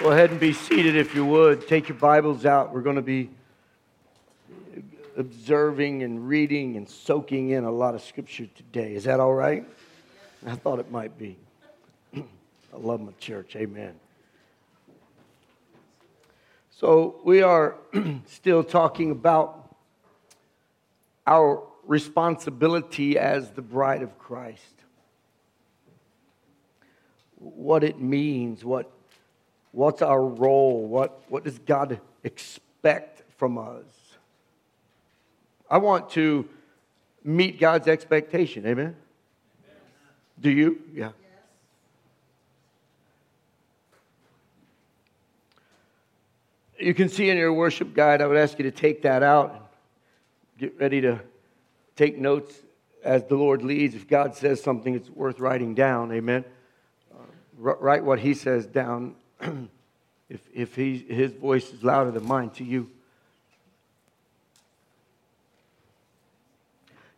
Go ahead and be seated if you would. Take your Bibles out. We're going to be observing and reading and soaking in a lot of scripture today. Is that all right? I thought it might be. I love my church. Amen. So, we are still talking about our responsibility as the bride of Christ. What it means, what, what's our role, what, what does God expect from us? I want to meet God's expectation. Amen? Amen. Do you? Yeah. You can see in your worship guide, I would ask you to take that out. Get ready to take notes as the Lord leads. If God says something, it's worth writing down. Amen. Write what He says down. if if he, His voice is louder than mine to you.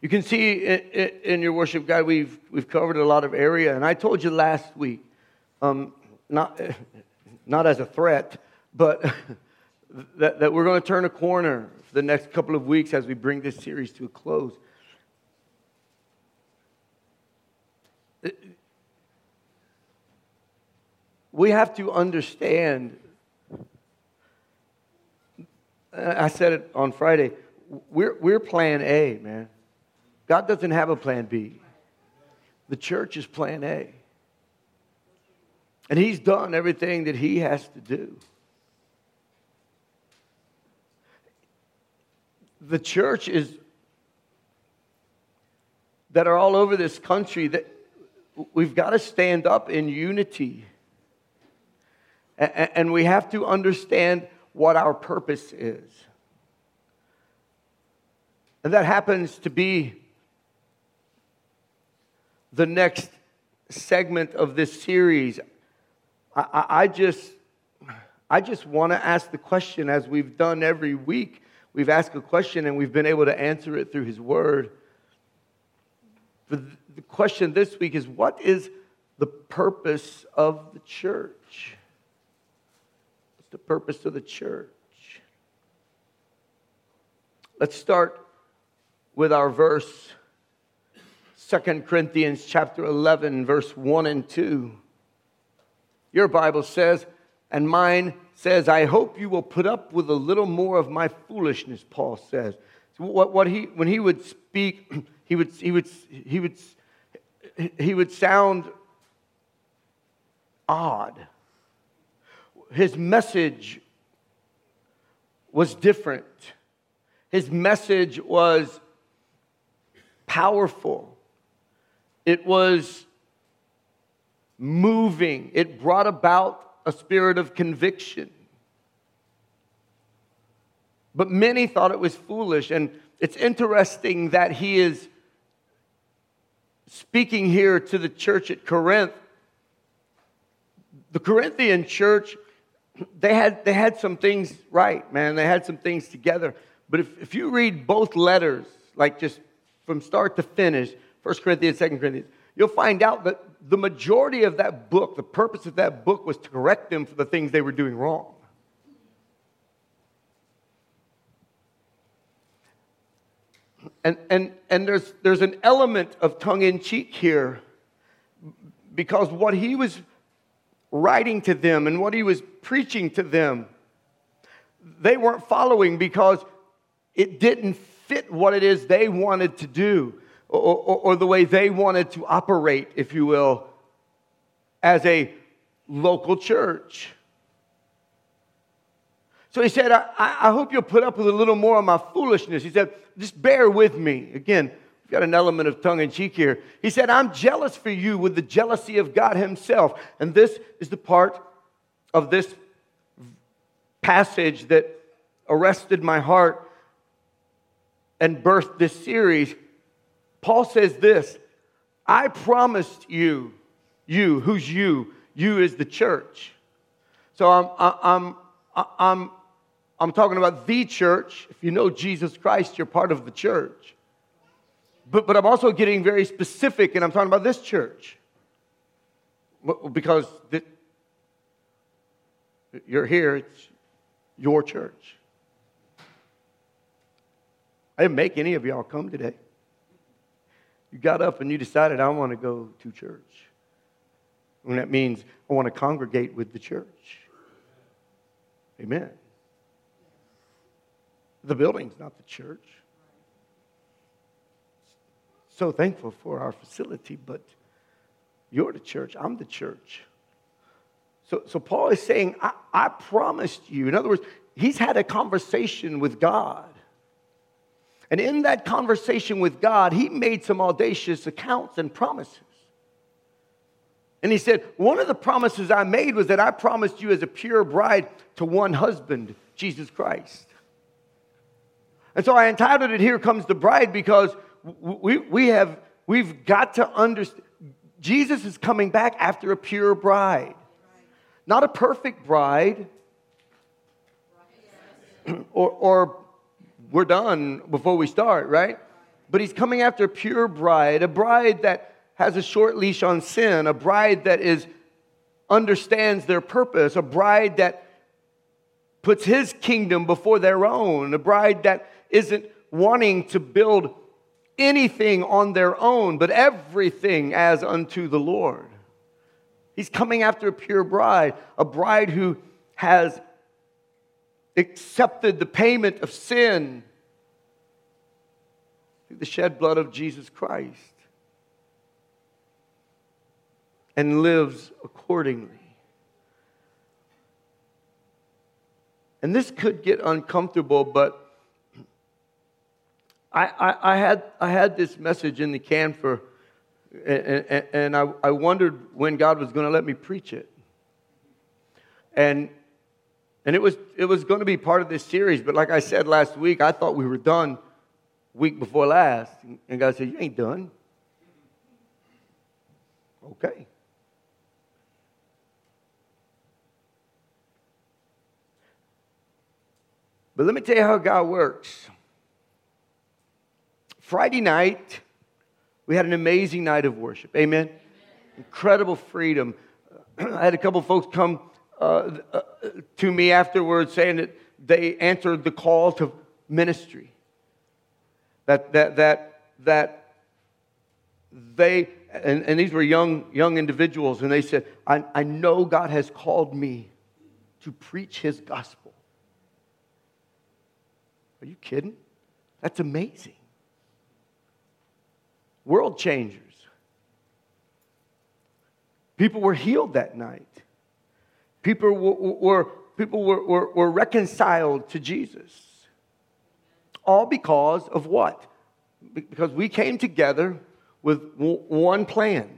You can see in your worship guide, we've, we've covered a lot of area. And I told you last week, um, not, not as a threat, but that, that we're going to turn a corner for the next couple of weeks as we bring this series to a close. We have to understand. I said it on Friday. We're, we're plan A, man. God doesn't have a plan B. The church is plan A. And He's done everything that He has to do. the church is that are all over this country that we've got to stand up in unity and we have to understand what our purpose is and that happens to be the next segment of this series i, I just i just want to ask the question as we've done every week we've asked a question and we've been able to answer it through His Word. But the question this week is what is the purpose of the church? The purpose of the church? Let's start with our verse 2 Corinthians chapter 11 verse 1 and 2. Your Bible says, and mine says, I hope you will put up with a little more of my foolishness, Paul says. So what, what he, when he would speak, he would, he, would, he, would, he would sound odd. His message was different. His message was powerful. It was moving. It brought about a spirit of conviction. But many thought it was foolish. And it's interesting that he is speaking here to the church at Corinth. The Corinthian church, they had, they had some things right, man. They had some things together. But if, if you read both letters, like just from start to finish, 1 Corinthians, 2 Corinthians, you'll find out that the majority of that book, the purpose of that book was to correct them for the things they were doing wrong. And, and, and there's, there's an element of tongue in cheek here because what he was writing to them and what he was preaching to them, they weren't following because it didn't fit what it is they wanted to do or, or, or the way they wanted to operate, if you will, as a local church. So he said, I, I, hope you'll put up with a little more of my foolishness. He said, just bear with me. Again, got an element of tongue in cheek here. He said, I'm jealous for you with the jealousy of God Himself. And this is the part of this passage that arrested my heart and birthed this series. Paul says this I promised you, you, who's you? You is the church. So I'm, I'm, I'm, I'm talking about the church. If you know Jesus Christ, you're part of the church. But, but I'm also getting very specific, and I'm talking about this church. Because You're here, it's your church. I didn't make any of y'all come today. You got up and you decided, I want to go to church. And that means I want to congregate with the church. Amen. The building's not the church. So thankful for our facility, but you're the church. I'm the church. So, so Paul is saying, I, I promised you. In other words, he's had a conversation with God. And in that conversation with God, he made some audacious accounts and promises. And he said, One of the promises I made was that I promised you as a pure bride to one husband, Jesus Christ. And so I entitled it Here Comes the Bride because we, we have, we've got to understand Jesus is coming back after a pure bride, not a perfect bride. or, or we're done before we start, right? But he's coming after a pure bride, a bride that has a short leash on sin, a bride that is understands their purpose, a bride that puts his kingdom before their own, a bride that isn't wanting to build anything on their own, but everything as unto the Lord. He's coming after a pure bride, a bride who has accepted the payment of sin through the shed blood of Jesus Christ and lives accordingly. And this could get uncomfortable, but I, I, I, had, I had this message in the can for, and, and, and I, I wondered when God was going to let me preach it. And, and it was, it was going to be part of this series, but like I said last week, I thought we were done week before last. And God said, You ain't done. Okay. But let me tell you how God works. Friday night, we had an amazing night of worship. Amen. Amen. Incredible freedom. I had a couple folks come uh, uh, to me afterwards saying that they answered the call to ministry. That, that, that, that they, and, and these were young, young individuals, and they said, I, I know God has called me to preach his gospel. Are you kidding? That's amazing world changers. People were healed that night. People were, were people were, were, were reconciled to Jesus. All because of what? Because we came together with one plan,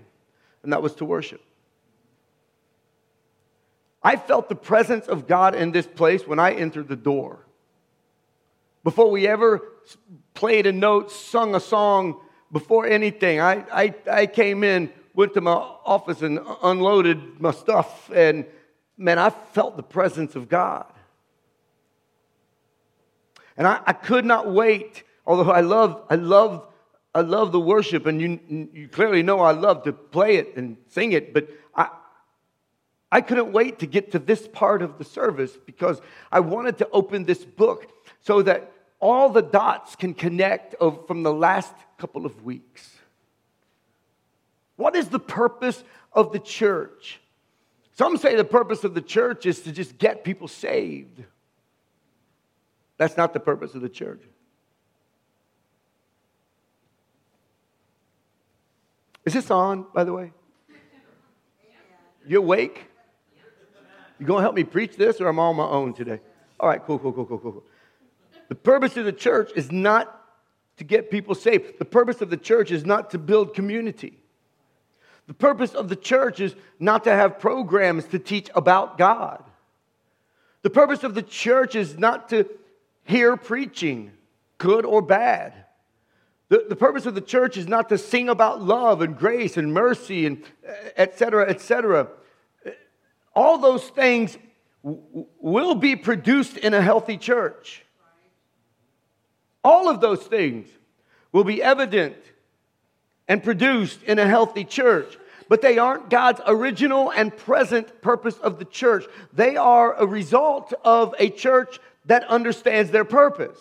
and that was to worship. I felt the presence of God in this place when I entered the door. Before we ever played a note, sung a song, before anything, I, I, I came in, went to my office and unloaded my stuff, and man, I felt the presence of God. And I, I could not wait, although I love, I love, I love the worship, and you, you clearly know I love to play it and sing it, but I, I couldn't wait to get to this part of the service because I wanted to open this book so that all the dots can connect from the last couple of weeks. What is the purpose of the church? Some say the purpose of the church is to just get people saved. That's not the purpose of the church. Is this on, by the way? You awake? You gonna help me preach this, or I'm on my own today? All right, cool, cool, cool, cool, cool. The purpose of the church is not to get people saved. The purpose of the church is not to build community. The purpose of the church is not to have programs to teach about God. The purpose of the church is not to hear preaching, good or bad. The, the purpose of the church is not to sing about love and grace and mercy and eh, et cetera, et cetera. All those things w- will be produced in a healthy church. All of those things will be evident and produced in a healthy church. but they aren't God's original and present purpose of the church. They are a result of a church that understands their purpose.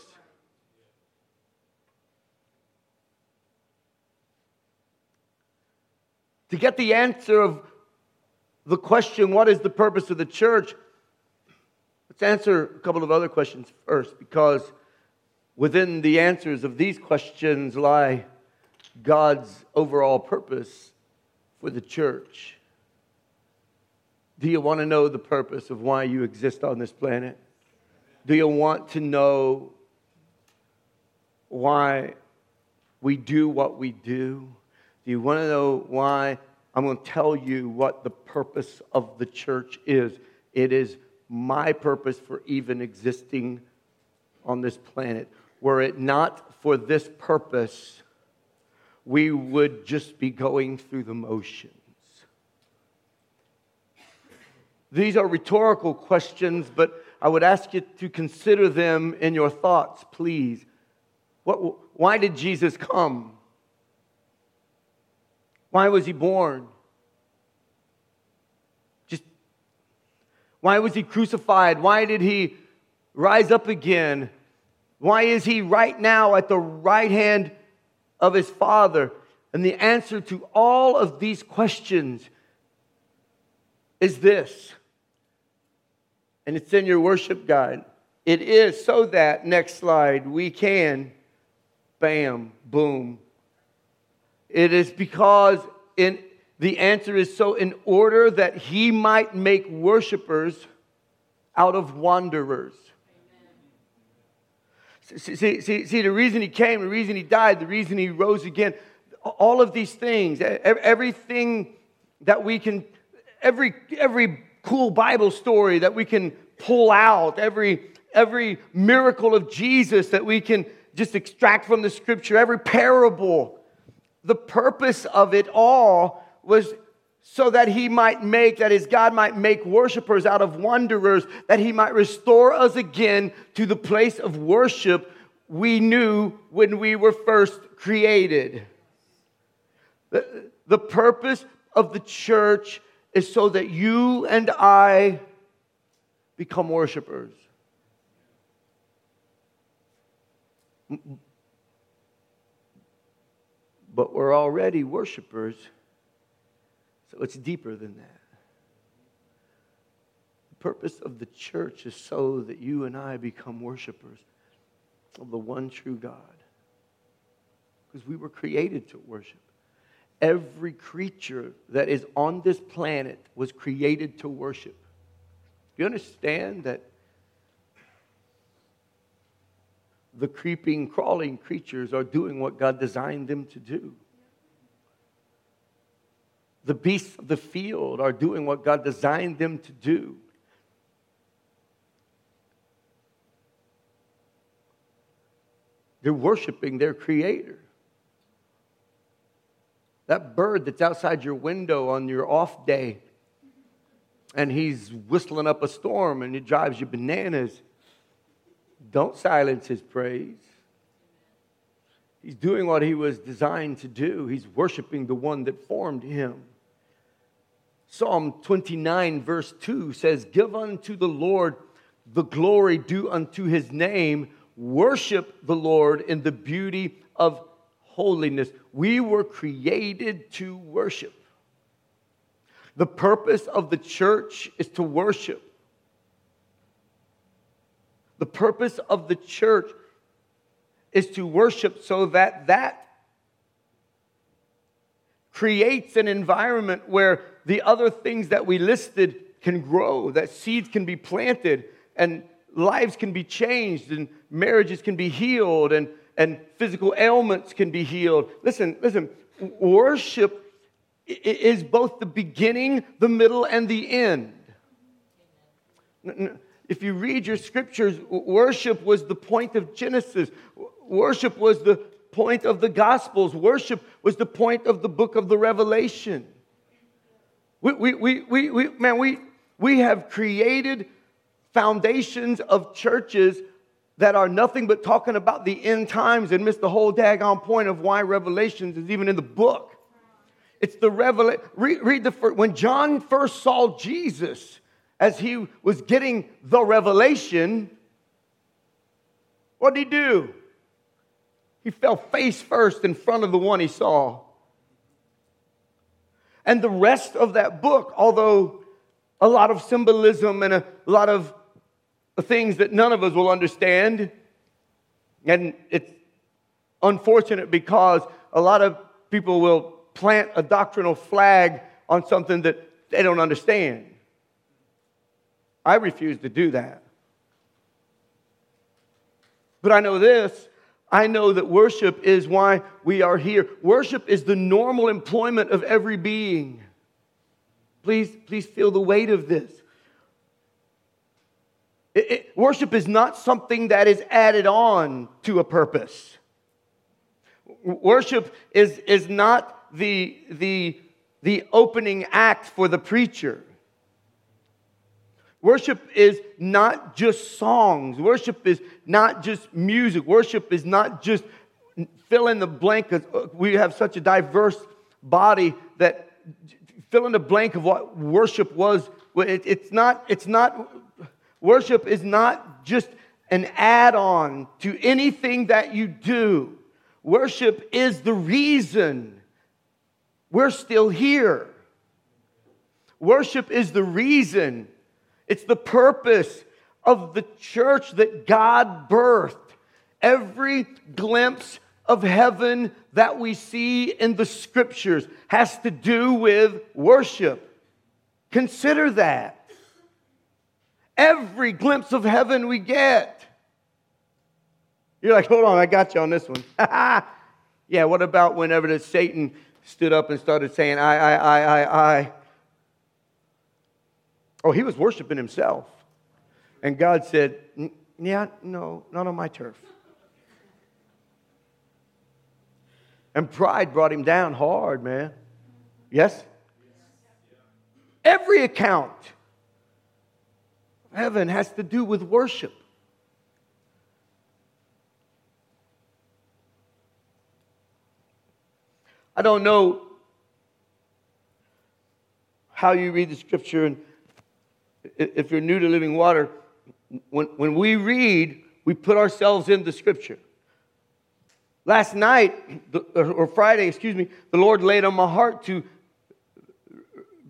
To get the answer of the question, what is the purpose of the church? Let's answer a couple of other questions first, because within the answers of these questions lie God's overall purpose for the church. Do you want to know the purpose of why you exist on this planet? Do you want to know why we do what we do? Do you want to know why? I'm going to tell you what the purpose of the church is. It is my purpose for even existing on this planet. Were it not for this purpose, we would just be going through the motions. These are rhetorical questions, but I would ask you to consider them in your thoughts, please. What, why did Jesus come? Why was he born? Just why was he crucified? Why did he rise up again? Why is he right now at the right hand of his Father? And the answer to all of these questions is this, and it's in your worship guide. It is so that, next slide, we can, bam, boom, it is because in, the answer is so in order that he might make worshipers out of wanderers. See, see, see, the reason he came, the reason he died, the reason he rose again, all of these things, everything that we can, every, every cool Bible story that we can pull out, every, every miracle of Jesus that we can just extract from the scripture, every parable the purpose of it all was so that he might make, that his God might make worshipers out of wanderers, that he might restore us again to the place of worship we knew when we were first created. The, the purpose of the church is so that you and I become worshipers but we're already worshipers, so it's deeper than that. The purpose of the church is so that you and I become worshipers of the one true God. Because we were created to worship. Every creature that is on this planet was created to worship. Do you understand that the creeping, crawling creatures are doing what God designed them to do. The beasts of the field are doing what God designed them to do. They're worshiping their creator. That bird that's outside your window on your off day and he's whistling up a storm and it drives you bananas don't silence his praise. He's doing what he was designed to do. He's worshiping the one that formed him. Psalm 29, verse 2 says, Give unto the Lord the glory due unto his name. Worship the Lord in the beauty of holiness. We were created to worship. The purpose of the church is to worship. The purpose of the church is to worship so that that creates an environment where the other things that we listed can grow, that seeds can be planted, and lives can be changed, and marriages can be healed, and, and physical ailments can be healed. Listen, listen, worship is both the beginning, the middle, and the end if you read your scriptures, worship was the point of Genesis. Worship was the point of the Gospels. Worship was the point of the book of the Revelation. We, we, we, we, we, man, we, we have created foundations of churches that are nothing but talking about the end times and miss the whole daggone point of why Revelations is even in the book. it's the revelation. Read, read the first, when John first saw Jesus as he was getting the revelation, what did he do? He fell face first in front of the one he saw. And the rest of that book, although a lot of symbolism and a lot of things that none of us will understand, and it's unfortunate because a lot of people will plant a doctrinal flag on something that they don't understand. I refuse to do that. But I know this I know that worship is why we are here. Worship is the normal employment of every being. Please, please feel the weight of this. It, it, worship is not something that is added on to a purpose. Worship is, is not the, the, the opening act for the preacher. Worship is not just songs. Worship is not just music. Worship is not just fill in the blank. Uh, we have such a diverse body that fill in the blank of what worship was. It's not, it's not, worship is not just an add on to anything that you do. Worship is the reason we're still here. Worship is the reason, it's the purpose of the church that God birthed. Every glimpse of heaven that we see in the scriptures has to do with worship. Consider that. Every glimpse of heaven we get you're like, hold on, I got you on this one. yeah, what about whenever the Satan stood up and started saying, I, I, I, I, I? Oh, he was worshiping himself. And God said, Yeah, no, not on my turf. And pride brought him down hard, man. Yes? Every account heaven has to do with worship. I don't know how you read the scripture, and if you're new to living water, when, when we read, we put ourselves in the scripture. Last night, or Friday, excuse me, the Lord laid on my heart to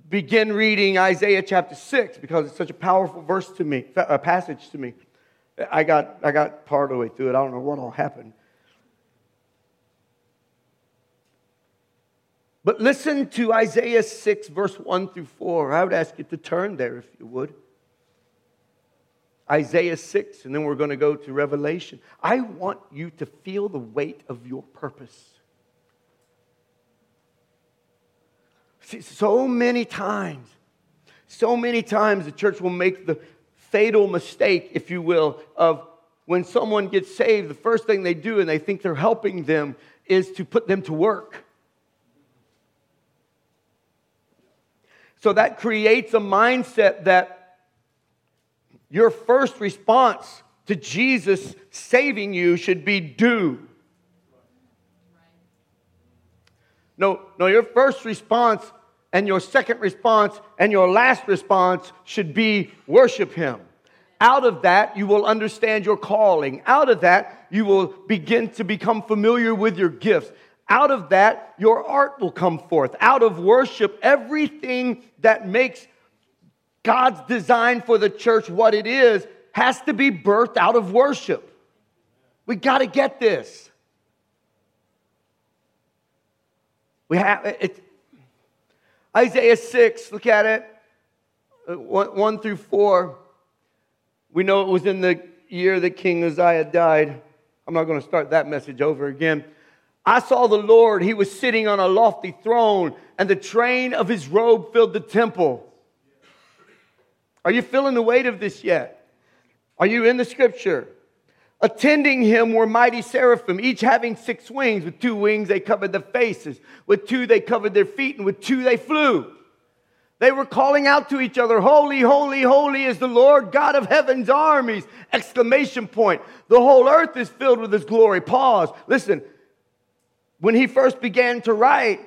begin reading Isaiah chapter 6 because it's such a powerful verse to me, a passage to me. I got, I got part of the way through it. I don't know what all happened. But listen to Isaiah 6, verse 1 through 4. I would ask you to turn there if you would. Isaiah 6, and then we're going to go to Revelation. I want you to feel the weight of your purpose. See, so many times, so many times the church will make the fatal mistake, if you will, of when someone gets saved, the first thing they do and they think they're helping them is to put them to work. So that creates a mindset that your first response to Jesus saving you should be do. No, no, your first response and your second response and your last response should be worship Him. Out of that, you will understand your calling. Out of that, you will begin to become familiar with your gifts. Out of that, your art will come forth. Out of worship, everything that makes God's design for the church what it is has to be birthed out of worship. We got to get this. We have it. Isaiah 6, look at it. Uh, 1, 1 through 4. We know it was in the year that King Uzziah died. I'm not going to start that message over again. I saw the Lord. He was sitting on a lofty throne, and the train of his robe filled the temple. Are you feeling the weight of this yet? Are you in the scripture? Attending him were mighty seraphim, each having six wings. With two wings they covered their faces, with two they covered their feet, and with two they flew. They were calling out to each other, Holy, holy, holy is the Lord God of heaven's armies! Exclamation point. The whole earth is filled with his glory. Pause. Listen, when he first began to write,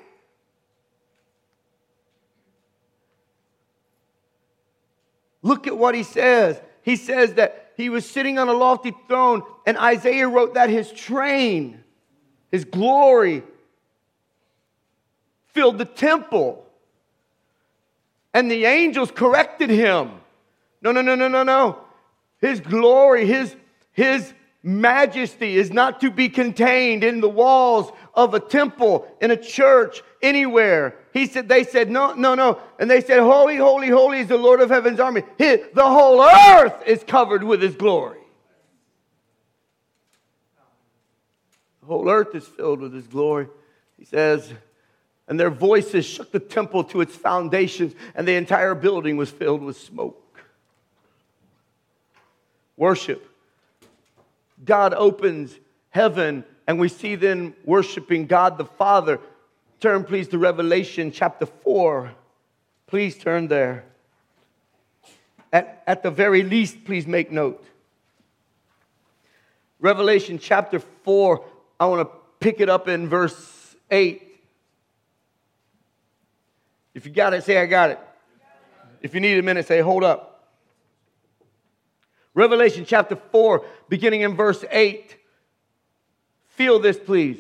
look at what he says. He says that he was sitting on a lofty throne, and Isaiah wrote that his train, his glory, filled the temple. And the angels corrected him. No, no, no, no, no, no. His glory, his, his majesty is not to be contained in the walls of a temple, in a church, anywhere. He said, they said, no, no, no. And they said, holy, holy, holy is the Lord of heaven's army. His, the whole earth is covered with his glory. The whole earth is filled with his glory. He says, and their voices shook the temple to its foundations, and the entire building was filled with smoke. Worship. God opens heaven, and we see them worshiping God the Father. Turn, please, to Revelation chapter 4. Please turn there. At, at the very least, please make note. Revelation chapter 4, I want to pick it up in verse 8. If you got it, say, I got it. If you need a minute, say, hold up. Revelation chapter 4, beginning in verse 8. Feel this, please.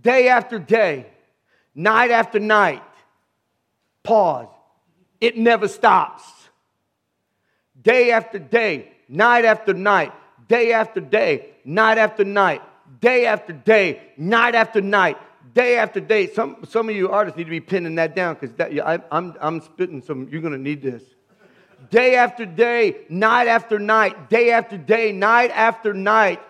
Day after day, night after night, pause. It never stops. Day after day, night after night, day after day, night after night, day after day, night after night, day after day. Some, some of you artists need to be pinning that down because I'm, I'm spitting some, you're going to need this. Day after day, night after night, day after day, night after night,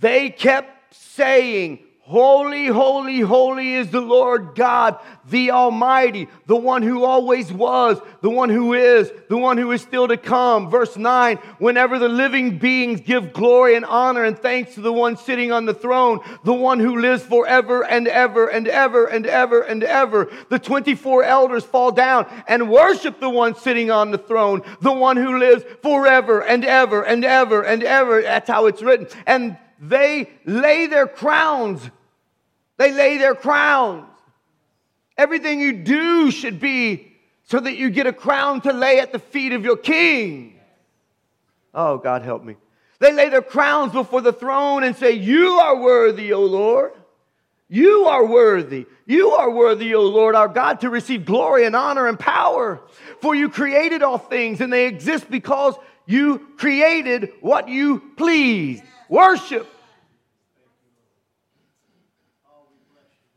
they kept saying, Holy, holy, holy is the Lord God, the Almighty, the one who always was, the one who is, the one who is still to come. Verse 9 Whenever the living beings give glory and honor and thanks to the one sitting on the throne, the one who lives forever and ever and ever and ever and ever, the 24 elders fall down and worship the one sitting on the throne, the one who lives forever and ever and ever and ever. That's how it's written. And they lay their crowns they lay their crowns. Everything you do should be so that you get a crown to lay at the feet of your king. Oh, God, help me. They lay their crowns before the throne and say, You are worthy, O Lord. You are worthy. You are worthy, O Lord our God, to receive glory and honor and power. For you created all things, and they exist because you created what you pleased. Worship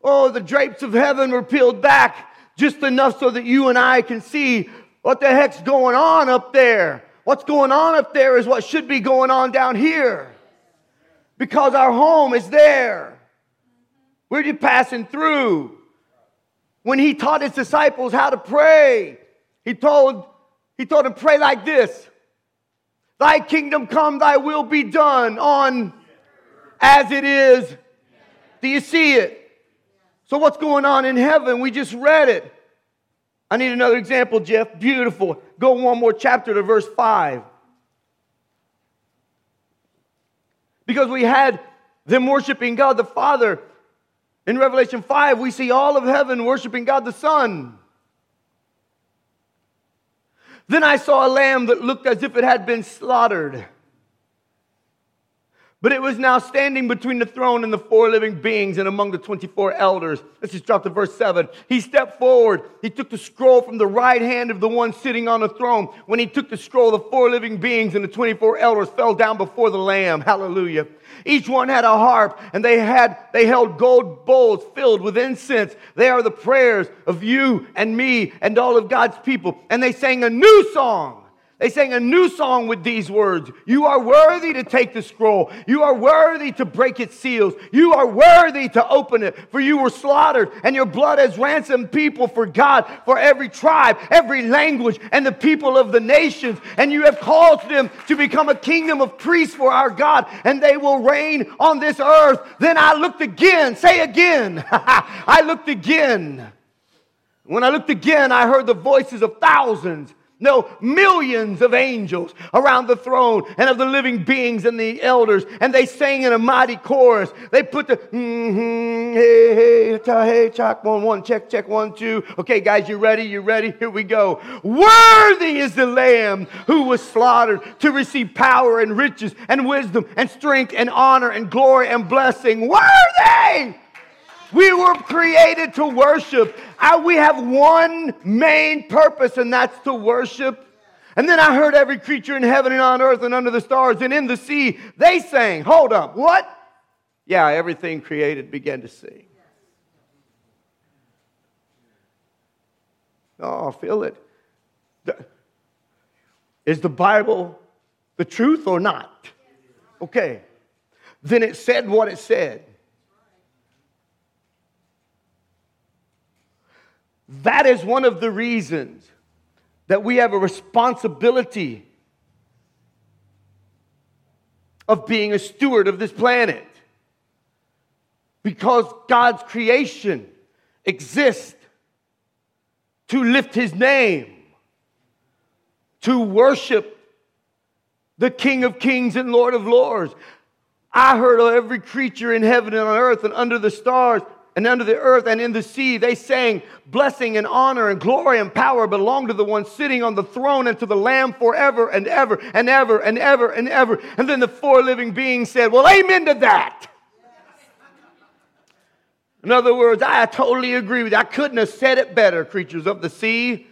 Oh, the drapes of heaven were peeled back just enough so that you and I can see what the heck's going on up there. What's going on up there is what should be going on down here because our home is there. We're just passing through. When he taught his disciples how to pray, he told, he told them, pray like this Thy kingdom come, thy will be done on as it is. Do you see it? So, what's going on in heaven? We just read it. I need another example, Jeff. Beautiful. Go one more chapter to verse 5. Because we had them worshiping God the Father. In Revelation 5, we see all of heaven worshiping God the Son. Then I saw a lamb that looked as if it had been slaughtered. But it was now standing between the throne and the four living beings and among the 24 elders. Let's just drop to verse 7. He stepped forward. He took the scroll from the right hand of the one sitting on the throne. When he took the scroll, the four living beings and the 24 elders fell down before the Lamb. Hallelujah. Each one had a harp and they had, they held gold bowls filled with incense. They are the prayers of you and me and all of God's people. And they sang a new song they sang a new song with these words You are worthy to take the scroll. You are worthy to break its seals. You are worthy to open it, for you were slaughtered, and your blood has ransomed people for God, for every tribe, every language, and the people of the nations. And you have called them to become a kingdom of priests for our God, and they will reign on this earth. Then I looked again. Say again. I looked again. When I looked again, I heard the voices of thousands No, millions of angels around the throne and of the living beings and the elders. And they sang in a mighty chorus. They put the, mm-hmm, hey, hey, ta, hey, check, one, one, check, check, one, two. Okay, guys, you ready? You ready? Here we go. Worthy is the Lamb who was slaughtered to receive power and riches and wisdom and strength and honor and glory and blessing. Worthy! We were created to worship. we have one main purpose, and that's to worship. And then I heard every creature in heaven and on earth and under the stars and in the sea, they sang, Hold up, what? Yeah, everything created began to sing. Oh, I feel it. Is the Bible the truth or not? Okay. Then it said what it said. That is one of the reasons that we have a responsibility of being a steward of this planet. Because God's creation exists to lift his name, to worship the King of Kings and Lord of Lords. I heard of every creature in heaven and on earth and under the stars and under the earth and in the sea, they sang, Blessing and honor and glory and power belong to the one sitting on the throne and to the Lamb forever and ever and ever and ever and ever. And then the four living beings said, Well, amen to that. In other words, I totally agree with you. I couldn't have said it better, creatures of the sea.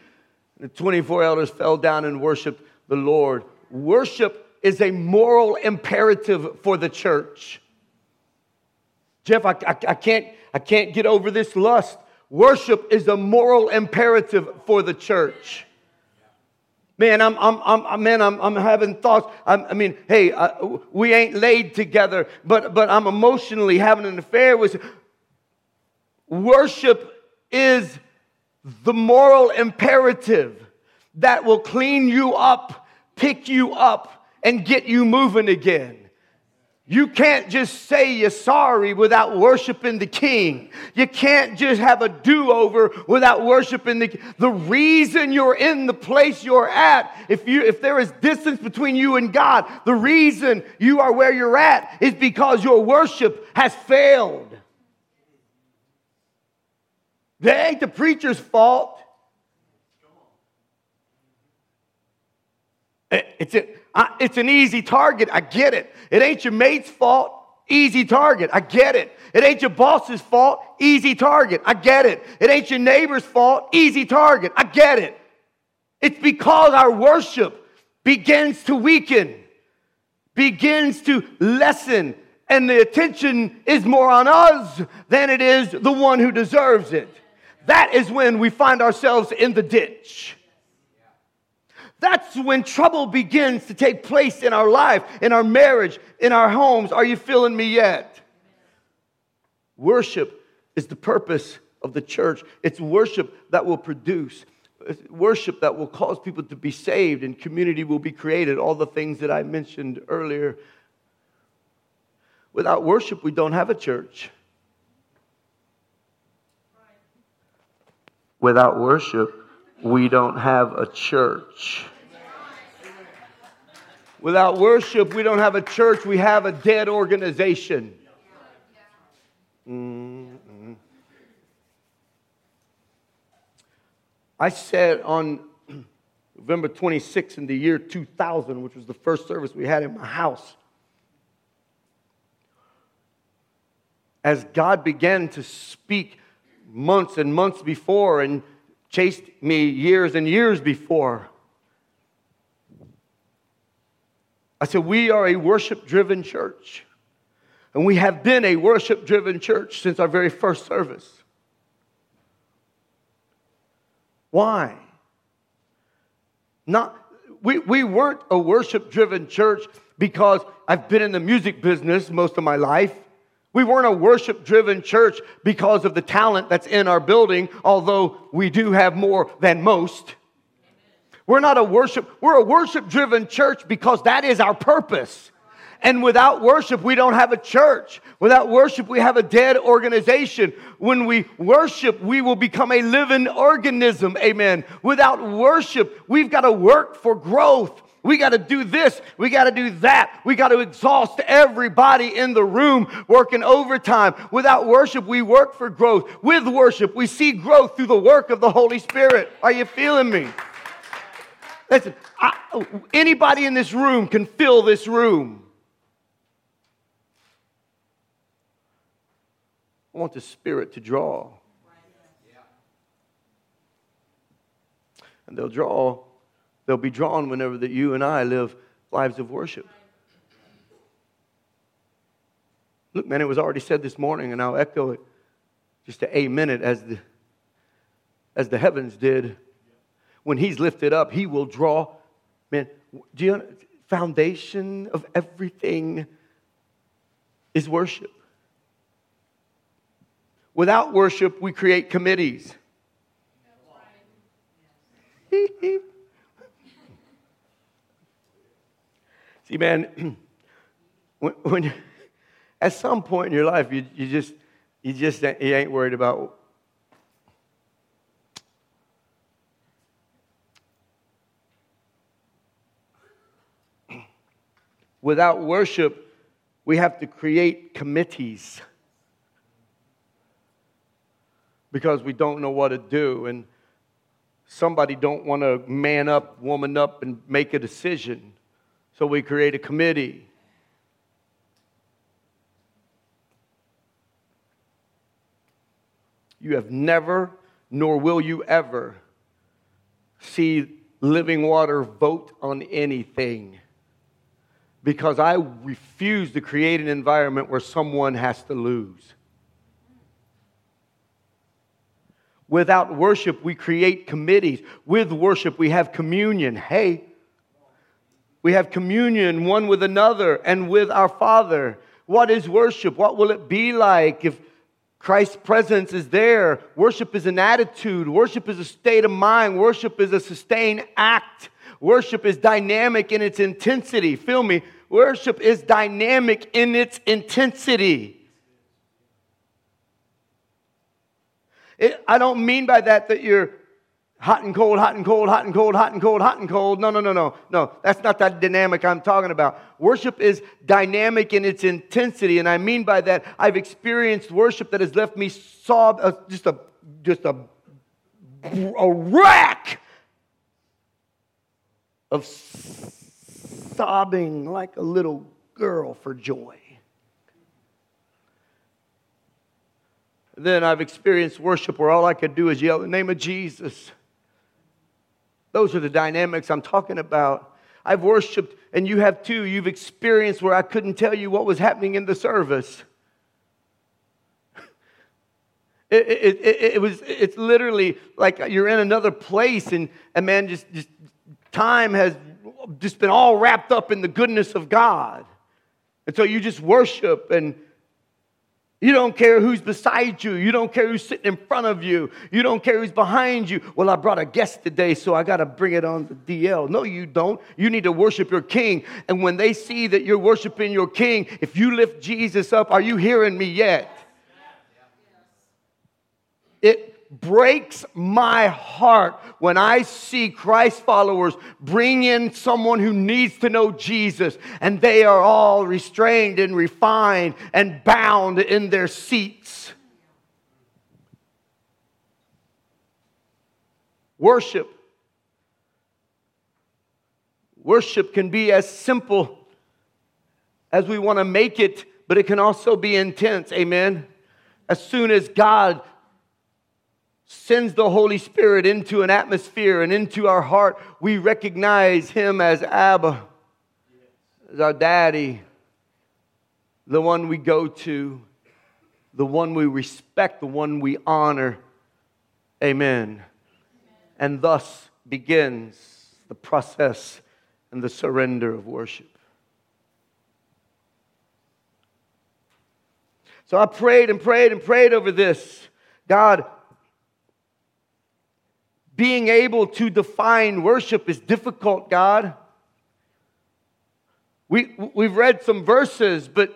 The 24 elders fell down and worshiped the Lord. Worship is a moral imperative for the church. Jeff, I, I, I can't I can't get over this lust. Worship is a moral imperative for the church. Man, I'm, I'm, I'm, man, I'm, I'm having thoughts. I'm, i mean, hey, uh, we ain't laid together, but, but I'm emotionally having an affair with. Worship is the moral imperative that will clean you up, pick you up, and get you moving again. You can't just say you're sorry without worshiping the king. You can't just have a do over without worshiping the The reason you're in the place you're at, if, you, if there is distance between you and God, the reason you are where you're at is because your worship has failed. That ain't the preacher's fault. It's, a, it's an easy target. I get it. It ain't your mate's fault. Easy target. I get it. It ain't your boss's fault. Easy target. I get it. It ain't your neighbor's fault. Easy target. I get it. It's because our worship begins to weaken, begins to lessen, and the attention is more on us than it is the one who deserves it. That is when we find ourselves in the ditch. That's when trouble begins to take place in our life, in our marriage, in our homes. Are you feeling me yet? Worship is the purpose of the church. It's worship that will produce, worship that will cause people to be saved, and community will be created. All the things that I mentioned earlier. Without worship, we don't have a church. Without worship, we don't have a church. Without worship, we don't have a church, we have a dead organization. Mm-hmm. I said on November 26th in the year 2000, which was the first service we had in my house, as God began to speak months and months before and chased me years and years before. I said, We are a worship driven church. And we have been a worship driven church since our very first service. Why? Not, we, we weren't a worship driven church because I've been in the music business most of my life. We weren't a worship driven church because of the talent that's in our building, although we do have more than most. We're not a worship, we're a worship driven church because that is our purpose. And without worship, we don't have a church. Without worship, we have a dead organization. When we worship, we will become a living organism. Amen. Without worship, we've got to work for growth. We got to do this. We got to do that. We got to exhaust everybody in the room working overtime. Without worship, we work for growth. With worship, we see growth through the work of the Holy Spirit. Are you feeling me? Listen, I, anybody in this room can fill this room. I want the Spirit to draw. And they'll draw They'll be drawn whenever that you and I live lives of worship. Look, man, it was already said this morning, and I'll echo it just to amen it as the, as the heavens did. When he's lifted up, he will draw. Man, do you foundation of everything is worship. Without worship, we create committees. See, man, when, when, at some point in your life, you, you just you just you ain't worried about Without worship, we have to create committees because we don't know what to do and somebody don't want to man up, woman up and make a decision. So we create a committee. You have never, nor will you ever, see living water vote on anything because I refuse to create an environment where someone has to lose. Without worship, we create committees. With worship, we have communion. Hey, we have communion one with another and with our Father. What is worship? What will it be like if Christ's presence is there? Worship is an attitude, worship is a state of mind, worship is a sustained act. Worship is dynamic in its intensity. Feel me? Worship is dynamic in its intensity. It, I don't mean by that that you're hot and cold, hot and cold, hot and cold, hot and cold, hot and cold. No, no, no, no. No, that's not that dynamic I'm talking about. Worship is dynamic in its intensity. And I mean by that, I've experienced worship that has left me sob, uh, just a, just a, a wreck of sobbing like a little girl for joy. Then I've experienced worship where all I could do is yell the name of Jesus. Those are the dynamics I'm talking about. I've worshiped, and you have too. You've experienced where I couldn't tell you what was happening in the service. It, it, it, it, was, it's literally like you're in another place, and, and man, just, just time has just been all wrapped up in the goodness of God. And so you just worship and you don't care who's beside you. You don't care who's sitting in front of you. You don't care who's behind you. Well, I brought a guest today, so I got to bring it on the DL. No, you don't. You need to worship your king. And when they see that you're worshiping your king, if you lift Jesus up, are you hearing me yet? It breaks my heart when I see Christ followers bring in someone who needs to know Jesus and they are all restrained and refined and bound in their seats. Worship. Worship can be as simple as we want to make it, but it can also be intense. Amen. As soon as God sends the Holy Spirit into an atmosphere and into our heart, we recognize Him as Abba, as our daddy, the one we go to, the one we respect, the one we honor. Amen. And thus begins the process and the surrender of worship. So I prayed and prayed and prayed over this. God, being able to define worship is difficult, God. We, we've read some verses, but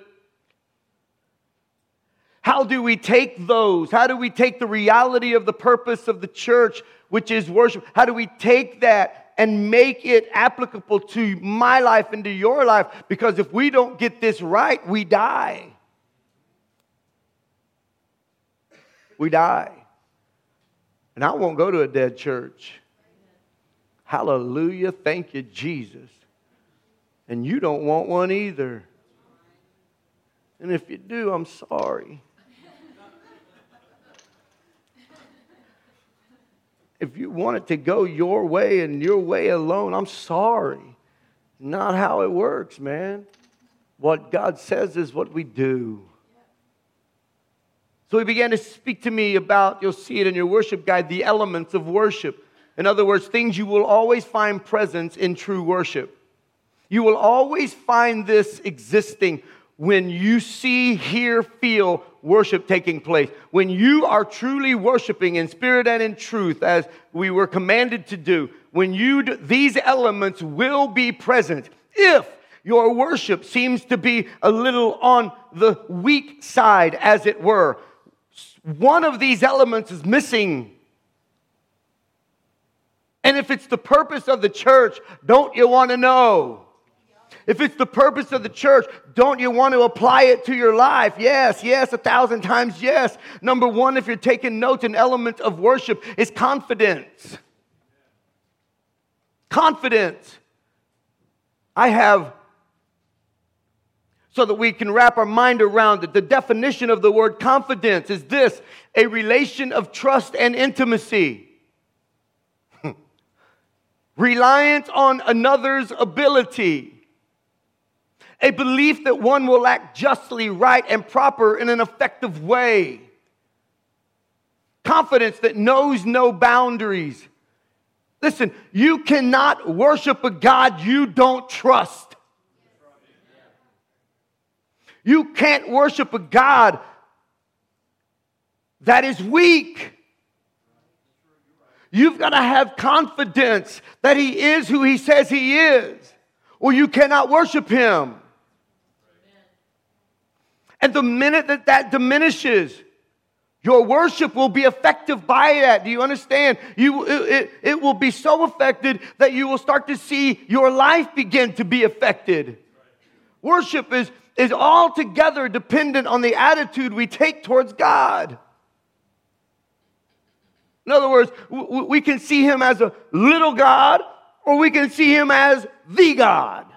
how do we take those? How do we take the reality of the purpose of the church, which is worship? How do we take that and make it applicable to my life and to your life? Because if we don't get this right, we die. We die. And I won't go to a dead church. Hallelujah. Thank you, Jesus. And you don't want one either. And if you do, I'm sorry. if you want it to go your way and your way alone, I'm sorry. Not how it works, man. What God says is what we do. So he began to speak to me about, you'll see it in your worship guide, the elements of worship. In other words, things you will always find presence in true worship. You will always find this existing when you see, hear, feel worship taking place. When you are truly worshiping in spirit and in truth, as we were commanded to do, when you do, these elements will be present. If your worship seems to be a little on the weak side, as it were, one of these elements is missing. And if it's the purpose of the church, don't you want to know? If it's the purpose of the church, don't you want to apply it to your life? Yes, yes, a thousand times yes. Number one, if you're taking notes, an element of worship is confidence. Confidence. I have, so that we can wrap our mind around it, the definition of the word confidence is this a relation of trust and intimacy. Reliance on another's ability a belief that one will act justly, right, and proper in an effective way. Confidence that knows no boundaries. Listen, you cannot worship a God you don't trust. You can't worship a God that is weak. You've got to have confidence that He is who He says He is, or you cannot worship Him. And the minute that that diminishes, your worship will be affected by that. Do you understand? You, it, it will be so affected that you will start to see your life begin to be affected. Worship is, is altogether dependent on the attitude we take towards God. In other words, we can see him as a little God or we can see him as the God.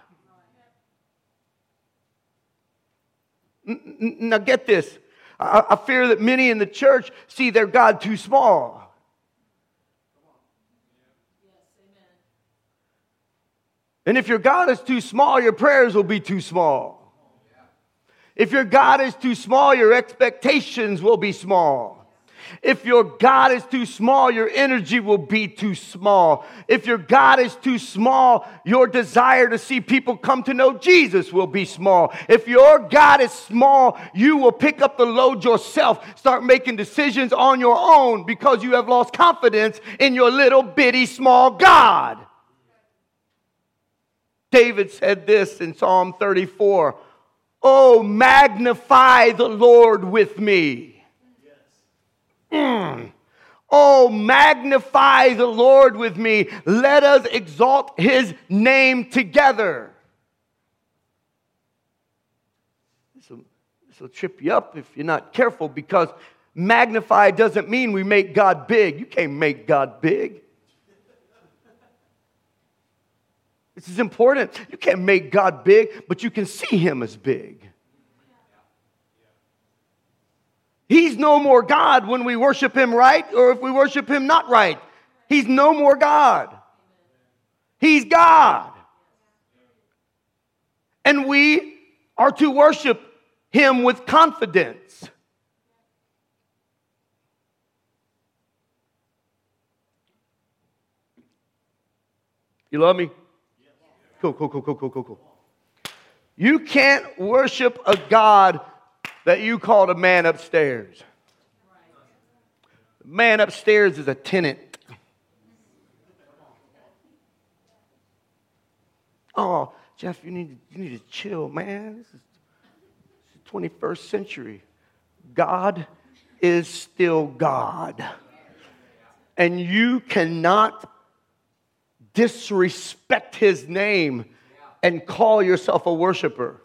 Now, get this. I, fear that many in the church see their God too small. And if your God is too small, your prayers will be too small. If your God is too small, your expectations will be small. If your God is too small, your energy will be too small. If your God is too small, your desire to see people come to know Jesus will be small. If your God is small, you will pick up the load yourself, start making decisions on your own because you have lost confidence in your little bitty small God. David said this in Psalm 34 Oh, magnify the Lord with me Mm. Oh, magnify the Lord with me. Let us exalt his name together. This will, this will trip you up if you're not careful because magnify doesn't mean we make God big. You can't make God big. This is important. You can't make God big, but you can see him as big. He's no more God when we worship Him right or if we worship Him not right. He's no more God. He's God. And we are to worship Him with confidence. You love me? Cool, cool, cool, cool, cool, cool, cool. You can't worship a God that you called a man upstairs. The man upstairs is a tenant. Oh, Jeff, you need, you need to chill, man. This is the 21st century. God is still God. And you cannot disrespect his name and call yourself a worshiper.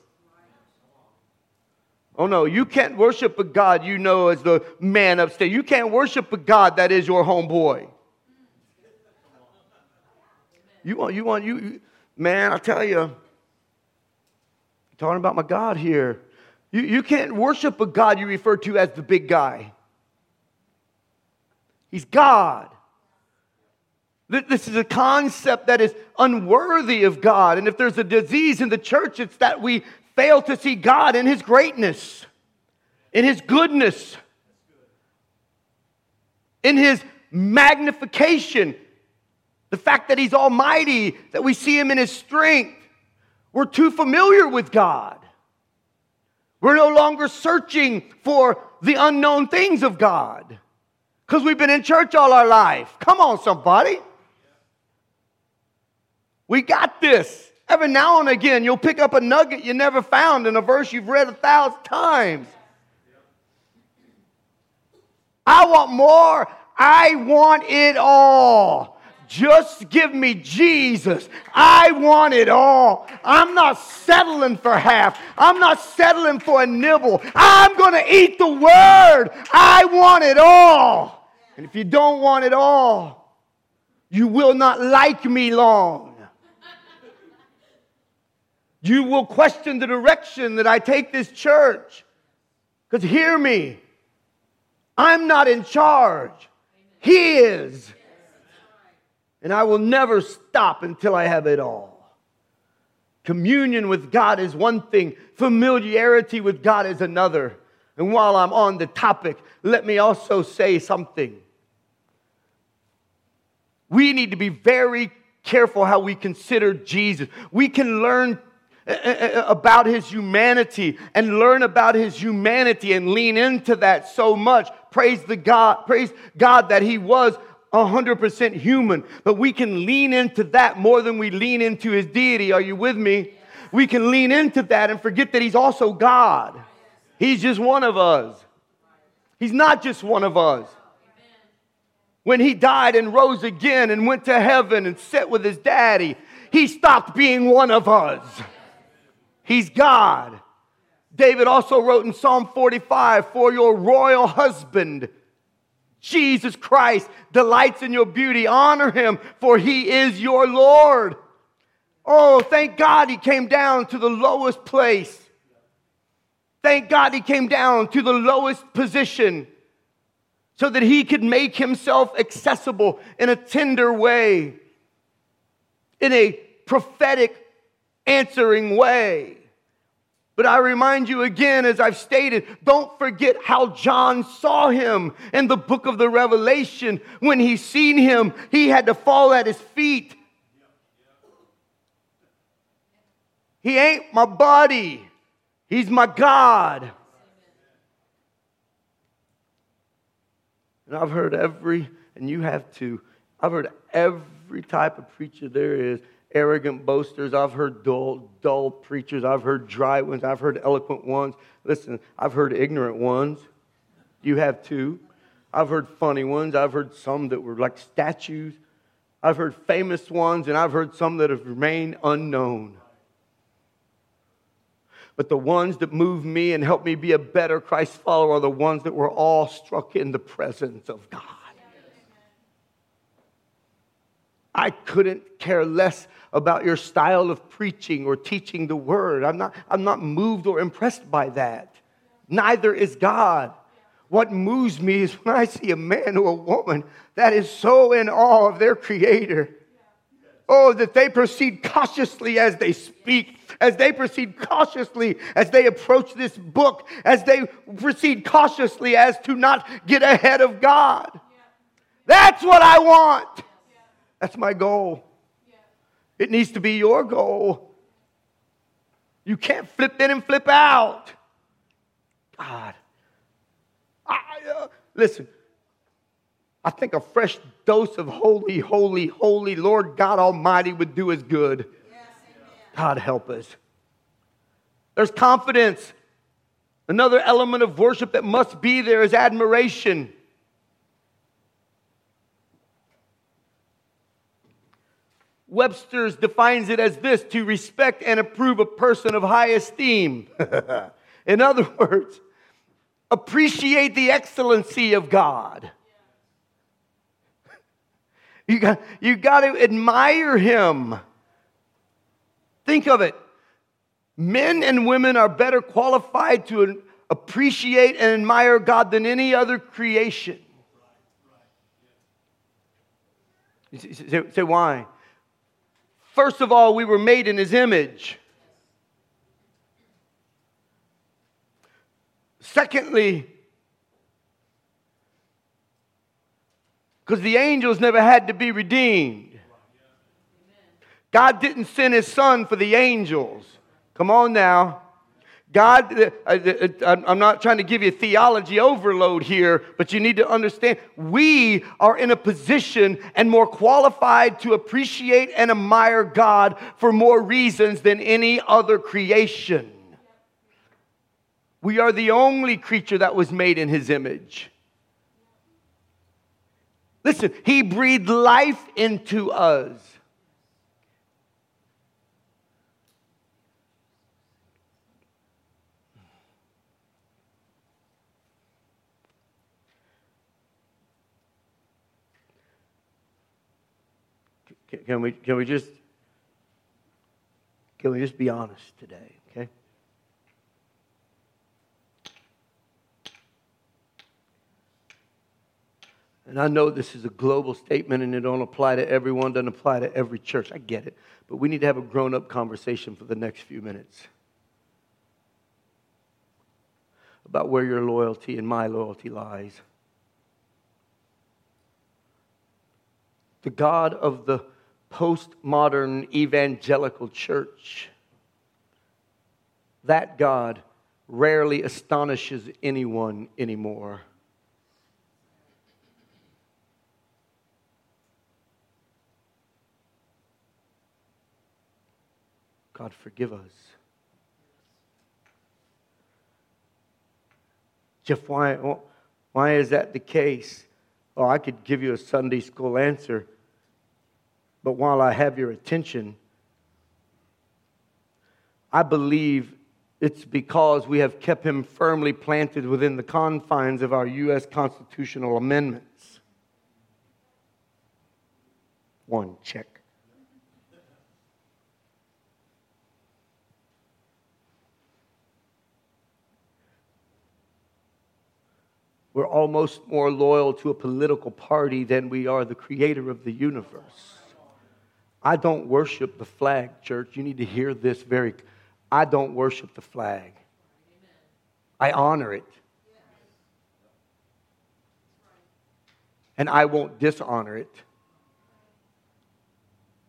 Oh no, you can't worship a God you know as the man upstairs. You can't worship a God that is your homeboy. You want, you want, you, man, I tell you, talking about my God here. You, you can't worship a God you refer to as the big guy. He's God. This is a concept that is unworthy of God. And if there's a disease in the church, it's that we fail to see God in His greatness, in His goodness, in His magnification. The fact that He's almighty, that we see Him in His strength. We're too familiar with God. We're no longer searching for the unknown things of God because we've been in church all our life. Come on, somebody. We got this. Every now and again, you'll pick up a nugget you never found in a verse you've read a thousand times. I want more. I want it all. Just give me Jesus. I want it all. I'm not settling for half. I'm not settling for a nibble. I'm going to eat the word. I want it all. And if you don't want it all, you will not like me long. You will question the direction that I take this church. Because hear me, I'm not in charge, He is. And I will never stop until I have it all. Communion with God is one thing, familiarity with God is another. And while I'm on the topic, let me also say something. We need to be very careful how we consider Jesus. We can learn about his humanity and learn about his humanity and lean into that so much. Praise the God, praise God that he was 100% human, but we can lean into that more than we lean into his deity. Are you with me? We can lean into that and forget that he's also God. He's just one of us. He's not just one of us. When he died and rose again and went to heaven and sat with his daddy, he stopped being one of us. He's God. David also wrote in Psalm 45 For your royal husband, Jesus Christ, delights in your beauty. Honor him, for he is your Lord. Oh, thank God he came down to the lowest place. Thank God he came down to the lowest position so that he could make himself accessible in a tender way, in a prophetic answering way. But I remind you again, as I've stated, don't forget how John saw him in the book of the Revelation. When he seen him, he had to fall at his feet. He ain't my body, he's my God. And I've heard every, and you have too, I've heard every type of preacher there is arrogant boasters. I've heard dull, dull preachers. I've heard dry ones. I've heard eloquent ones. Listen, I've heard ignorant ones. You have too. I've heard funny ones. I've heard some that were like statues. I've heard famous ones, and I've heard some that have remained unknown. But the ones that move me and help me be a better Christ follower are the ones that were all struck in the presence of God. I couldn't care less about your style of preaching or teaching the word. I'm not, I'm not moved or impressed by that. Neither is God. What moves me is when I see a man or a woman that is so in awe of their creator. Oh, that they proceed cautiously as they speak, as they proceed cautiously as they approach this book, as they proceed cautiously as to not get ahead of God. That's what I want. That's my goal. It needs to be your goal. You can't flip in and flip out. God. I, uh, listen, I think a fresh dose of holy, holy, holy Lord God Almighty would do us good. God help us. There's confidence. Another element of worship that must be there is admiration. Webster's defines it as this to respect and approve a person of high esteem. In other words, appreciate the excellency of God. You got, you got to admire him. Think of it. Men and women are better qualified to appreciate and admire God than any other creation. Say, say why? First of all, we were made in his image. Secondly, because the angels never had to be redeemed. God didn't send his son for the angels. Come on now. God, uh, uh, uh, I'm not trying to give you theology overload here, but you need to understand we are in a position and more qualified to appreciate and admire God for more reasons than any other creation. We are the only creature that was made in his image. Listen, he breathed life into us. Can we, can we just can we just be honest today, okay? And I know this is a global statement and it don't apply to everyone, doesn't apply to every church. I get it. But we need to have a grown up conversation for the next few minutes about where your loyalty and my loyalty lies. The God of the postmodern evangelical church. That God rarely astonishes anyone anymore. God, forgive us. Jeff, why, why is that the case? Oh, I could give you a Sunday school answer. But while I have your attention, I believe it's because we have kept him firmly planted within the confines of our U.S. constitutional amendments. One, check. We're almost more loyal to a political party than we are the creator of the universe. I don't worship the flag, church. You need to hear this very. I don't worship the flag. I honor it. And I won't dishonor it.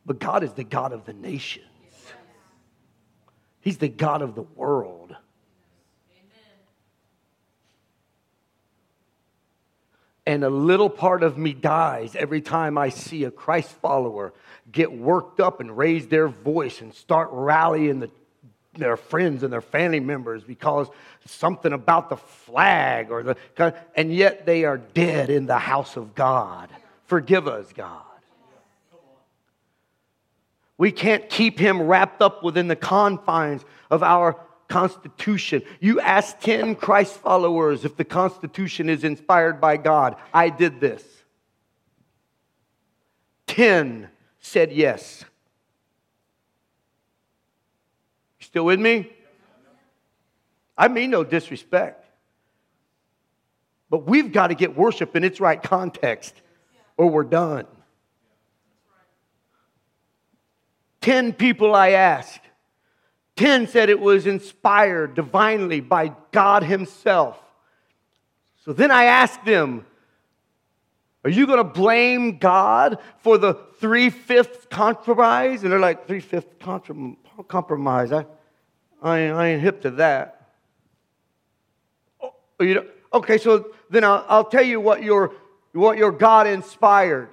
But God is the God of the nations. He's the God of the world. And a little part of me dies every time I see a Christ follower get worked up and raise their voice and start rallying the, their friends and their family members because something about the flag or the and yet they are dead in the house of God. Forgive us, God. We can't keep him wrapped up within the confines of our Constitution. You ask 10 Christ followers if the Constitution is inspired by God. I did this. 10 said yes. You still with me? I mean no disrespect. But we've got to get worship in its right context or we're done. 10 people I asked 10 said it was inspired divinely by God Himself. So then I asked them, Are you going to blame God for the three fifths compromise? And they're like, Three fifths compromise. I, I, I ain't hip to that. Oh, you know, okay, so then I'll, I'll tell you what your, what your God inspired.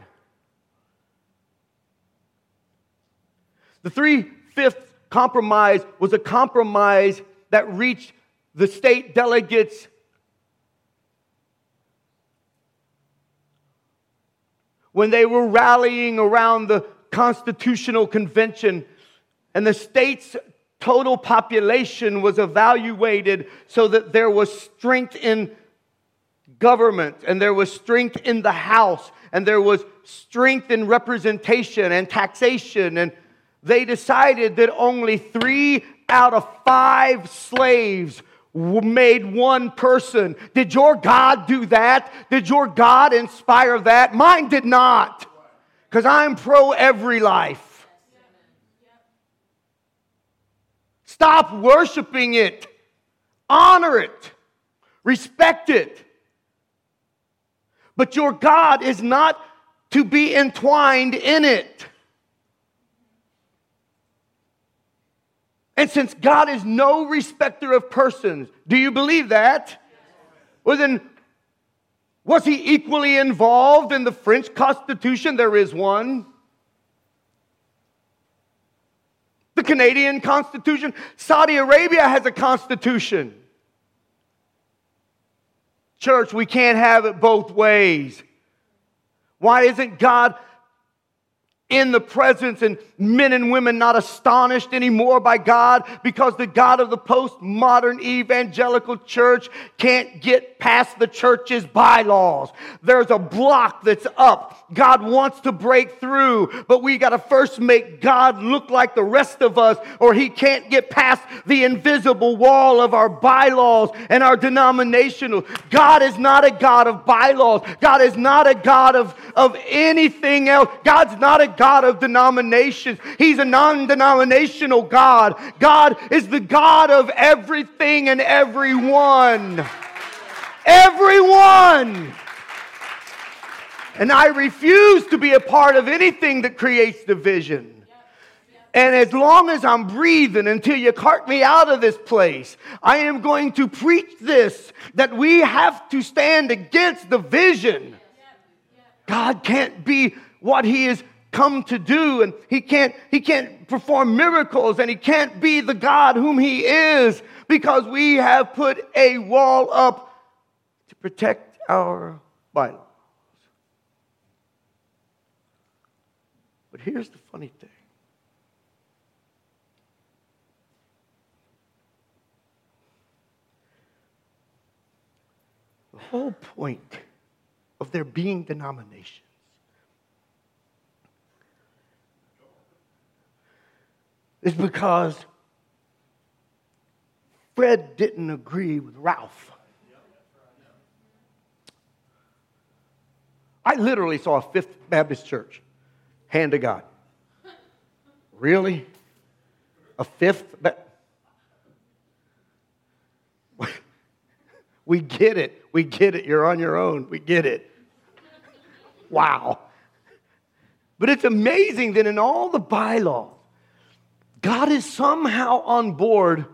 The three fifths compromise was a compromise that reached the state delegates when they were rallying around the Constitutional Convention and the state's total population was evaluated so that there was strength in government and there was strength in the House and there was strength in representation and taxation. And they decided that only three out of five slaves made one person. Did your God do that? Did your God inspire that? Mine did not. Because I'm pro every life. Stop worshiping it, honor it, respect it. But your God is not to be entwined in it. And since God is no respecter of persons, do you believe that? Well, then, was he equally involved in the French Constitution? There is one. The Canadian Constitution. Saudi Arabia has a constitution. Church, we can't have it both ways. Why isn't God in the presence and men and women not astonished anymore by God because the God of the postmodern evangelical church can't get past the church's bylaws. There's a block that's up. God wants to break through, but we got to first make God look like the rest of us or he can't get past the invisible wall of our bylaws and our denominational. God is not a God of bylaws. God is not a God of, of anything else. God's not a God of denominations. He's a non denominational God. God is the God of everything and everyone. Everyone. And I refuse to be a part of anything that creates division. And as long as I'm breathing until you cart me out of this place, I am going to preach this that we have to stand against division. God can't be what He is come to do and he can't he can't perform miracles and he can't be the god whom he is because we have put a wall up to protect our bylaws but here's the funny thing. The whole point of there being denomination is because Fred didn't agree with Ralph. I literally saw a Fifth Baptist church. Hand to God. Really? A fifth? But we get it. We get it. You're on your own. We get it. Wow. But it's amazing that in all the bylaws, God is somehow on board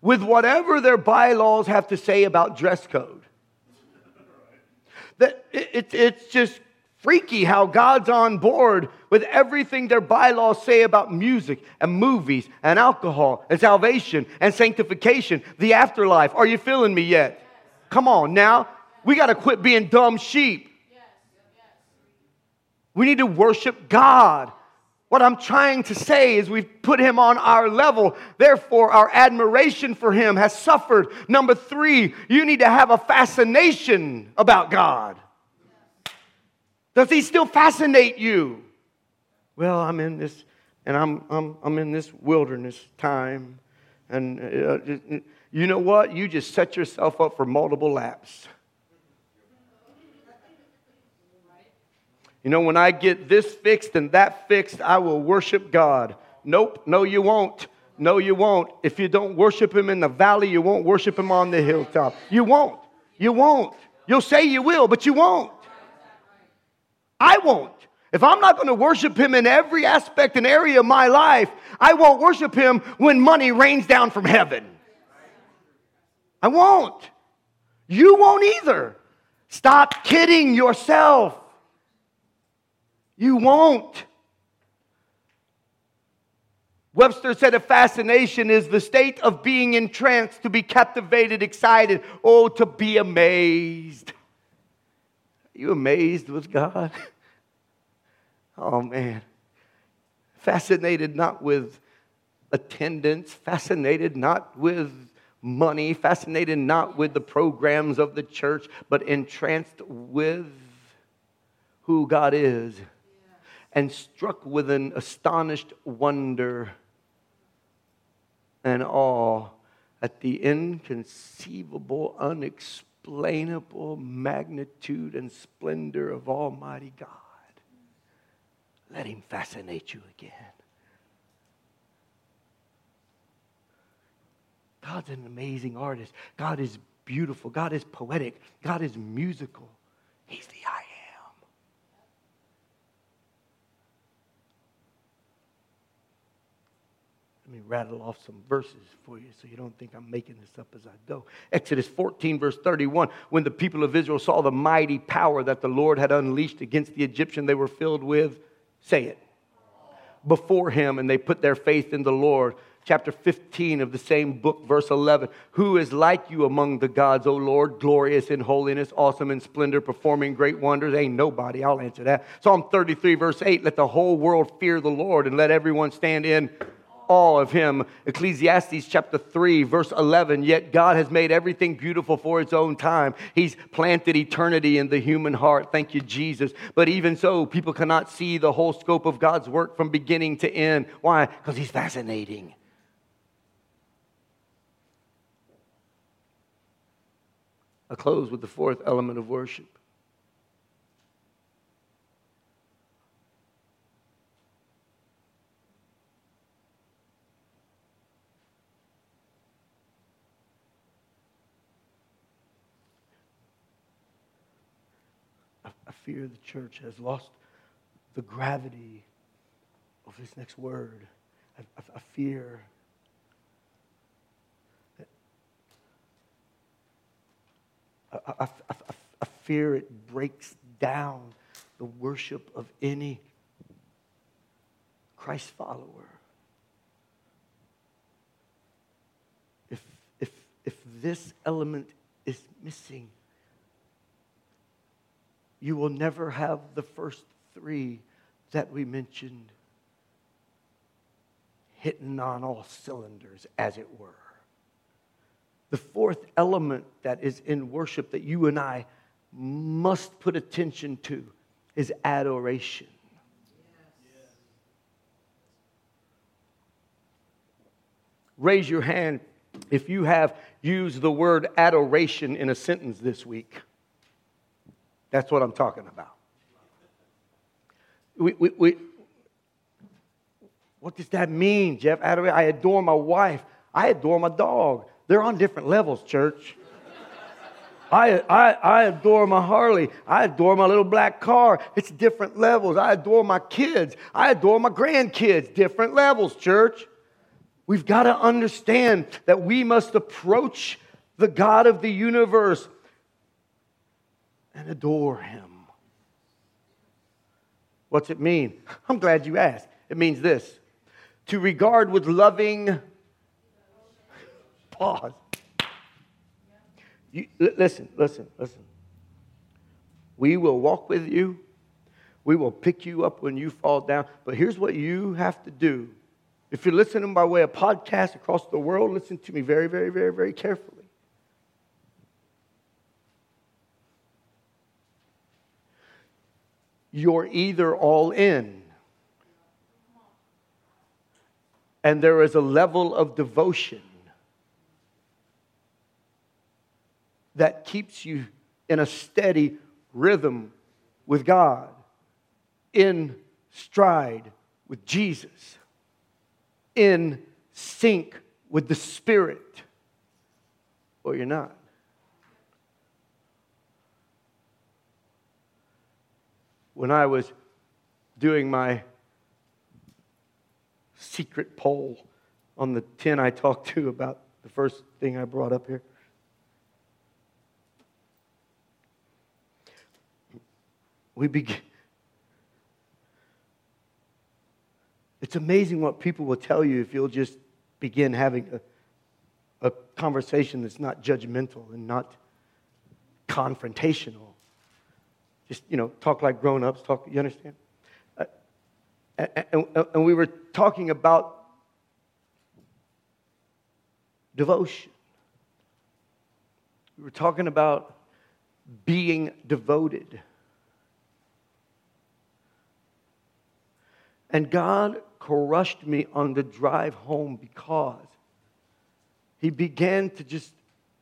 with whatever their bylaws have to say about dress code. That it, it, it's just freaky how God's on board with everything their bylaws say about music and movies and alcohol and salvation and sanctification, the afterlife. Are you feeling me yet? Come on now. We got to quit being dumb sheep. We need to worship God what I'm trying to say is we've put him on our level. Therefore, our admiration for him has suffered. Number three, you need to have a fascination about God. Does he still fascinate you? Well, I'm in this, and I'm, I'm, I'm in this wilderness time. And uh, you know what? You just set yourself up for multiple laps. You know, when I get this fixed and that fixed, I will worship God. Nope, no, you won't. No, you won't. If you don't worship Him in the valley, you won't worship Him on the hilltop. You won't. You won't. You'll say you will, but you won't. I won't. If I'm not going to worship Him in every aspect and area of my life, I won't worship Him when money rains down from heaven. I won't. You won't either. Stop kidding yourself. You won't. Webster said a fascination is the state of being entranced, to be captivated, excited, oh, to be amazed. Are you amazed with God? Oh, man. Fascinated not with attendance, fascinated not with money, fascinated not with the programs of the church, but entranced with who God is and struck with an astonished wonder and awe at the inconceivable, unexplainable magnitude and splendor of Almighty God. Let Him fascinate you again. God's an amazing artist. God is beautiful. God is poetic. God is musical. He's the I Let me rattle off some verses for you so you don't think I'm making this up as I go. Exodus 14, verse 31. When the people of Israel saw the mighty power that the Lord had unleashed against the Egyptian, they were filled with, say it, before him, and they put their faith in the Lord. Chapter 15 of the same book, verse 11. Who is like you among the gods, O Lord, glorious in holiness, awesome in splendor, performing great wonders? Ain't nobody. I'll answer that. Psalm 33, verse 8. Let the whole world fear the Lord and let everyone stand in awe of him. Ecclesiastes chapter 3, verse 11. Yet God has made everything beautiful for its own time. He's planted eternity in the human heart. Thank you, Jesus. But even so, people cannot see the whole scope of God's work from beginning to end. Why? Because he's fascinating. I close with the fourth element of worship fear the church has lost the gravity of this next word. I, I, I fear I, I, I, fear it breaks down the worship of any Christ follower. If, if, if this element is missing, you will never have the first three that we mentioned hitting on all cylinders, as it were. The fourth element that is in worship that you and I must put attention to is adoration. Raise your hand if you have used the word adoration in a sentence this week. That's what I'm talking about. We, we, we, what does that mean, Jeff? I adore my wife. I adore my dog. They're on different levels, church. I, I, I adore my Harley. I adore my little black car. It's different levels. I adore my kids. I adore my grandkids. Different levels, church. We've got to understand that we must approach the God of the universe and adore him. What's it mean? I'm glad you asked. It means this to regard with loving pause. You, listen, listen, listen. We will walk with you. We will pick you up when you fall down. But here's what you have to do. If you're listening by way of podcast across the world, listen to me very, very, very, very carefully. You're either all in and there is a level of devotion that keeps you in a steady rhythm with God, in stride with Jesus, in sync with the Spirit, or you're not. When I was doing my secret poll on the 10 I talked to about the first thing I brought up here. We begin. It's amazing what people will tell you if you'll just begin having a, a conversation that's not judgmental and not confrontational. Just, you know, talk like grown ups, talk, you understand? Uh, and, and, and we were talking about devotion. We were talking about being devoted. And God crushed me on the drive home because He began to just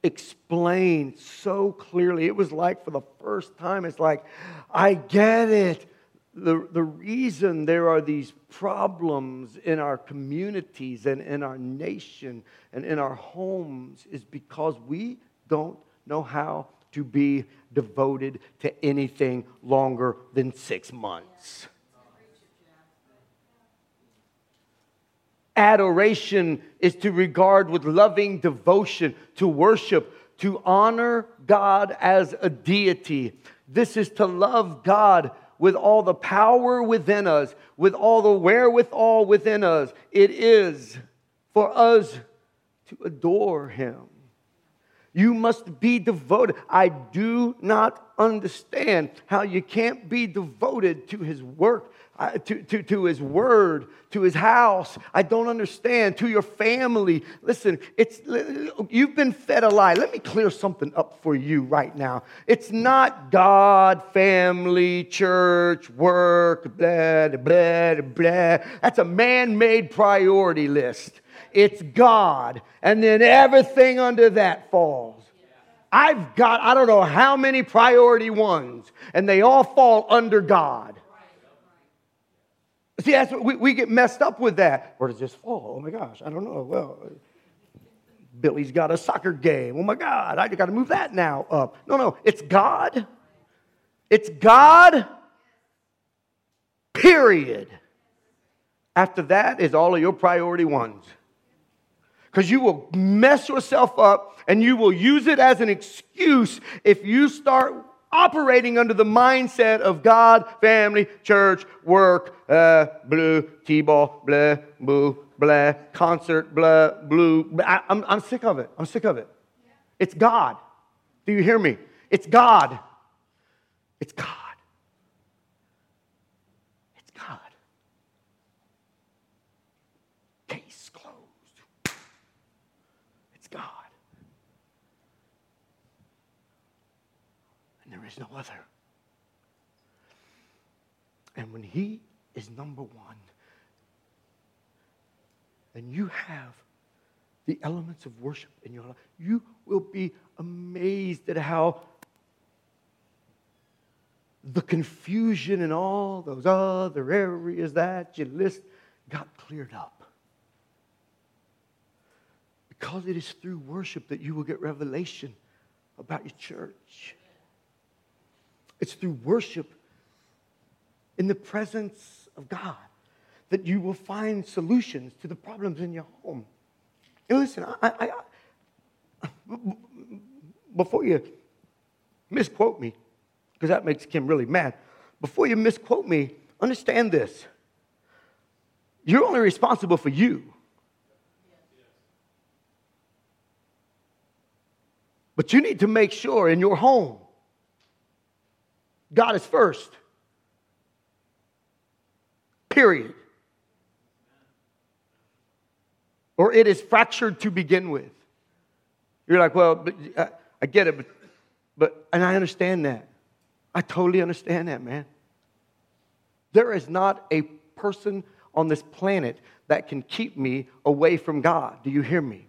explain so clearly. It was like for the first time, it's like, I get it. The, the reason there are these problems in our communities and in our nation and in our homes is because we don't know how to be devoted to anything longer than six months. Adoration is to regard with loving devotion, to worship, to honor God as a deity. This is to love God with all the power within us, with all the wherewithal within us. It is for us to adore Him. You must be devoted. I do not understand how you can't be devoted to His work to, to, to his word, to his house. I don't understand. To your family. Listen, it's, you've been fed a lie. Let me clear something up for you right now. It's not God, family, church, work, blah, blah, blah. That's a man made priority list. It's God. And then everything under that falls. I've got, I don't know how many priority ones, and they all fall under God. See, that's what we, we get messed up with that. Where does this fall? Oh my gosh, I don't know. Well, Billy's got a soccer game. Oh my God, I got to move that now up. No, no, it's God. It's God, period. After that is all of your priority ones. Because you will mess yourself up and you will use it as an excuse if you start operating under the mindset of God, family, church, work, uh, blue, T-ball, blah, boo, blah, concert, blah, blue. I, I'm, I'm sick of it. I'm sick of it. It's God. Do you hear me? It's God. It's God. It's God. Case closed. It's God. No other. And when He is number one, and you have the elements of worship in your life, you will be amazed at how the confusion in all those other areas that you list got cleared up. Because it is through worship that you will get revelation about your church. It's through worship in the presence of God that you will find solutions to the problems in your home. And listen, I, I, I, before you misquote me, because that makes Kim really mad, before you misquote me, understand this. You're only responsible for you. But you need to make sure in your home, God is first. Period. Or it is fractured to begin with. You're like, well, but, uh, I get it, but, but, and I understand that. I totally understand that, man. There is not a person on this planet that can keep me away from God. Do you hear me?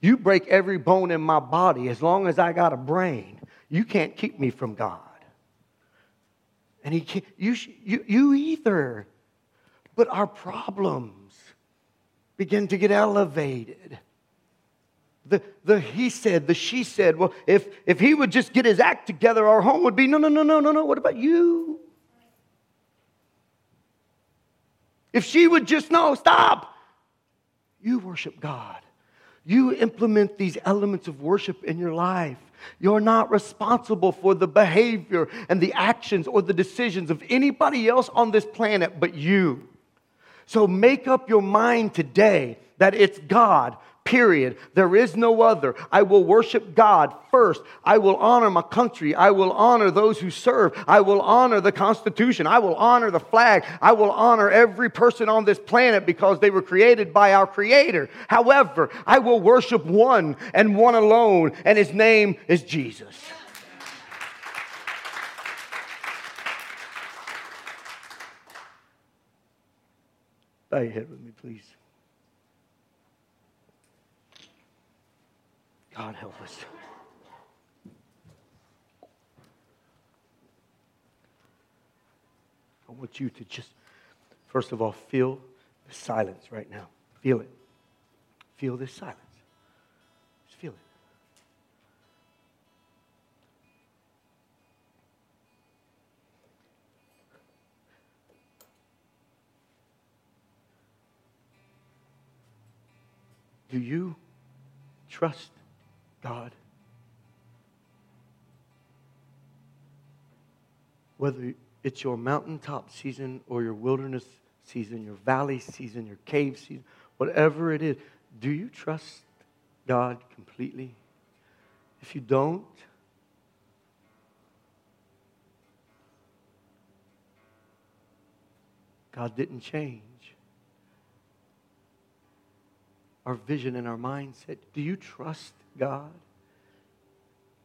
You break every bone in my body as long as I got a brain. You can't keep me from God. And he can't, you, you, you either. But our problems begin to get elevated. The, the he said, the she said, well, if, if he would just get his act together, our home would be no, no, no, no, no, no. What about you? If she would just know, stop. You worship God. You implement these elements of worship in your life. You're not responsible for the behavior and the actions or the decisions of anybody else on this planet but you. So make up your mind today that it's God, period. There is no other. I will worship God first. I will honor my country. I will honor those who serve. I will honor the Constitution. I will honor the flag. I will honor every person on this planet because they were created by our Creator. However, I will worship one and one alone, and His name is Jesus. Bow your head with me, please. God help us. I want you to just, first of all, feel the silence right now. Feel it. Feel this silence. Just feel it. Do you trust God? Whether it's your mountaintop season or your wilderness season, your valley season, your cave season, whatever it is, do you trust God completely? If you don't, God didn't change our vision and our mindset. Do you trust God?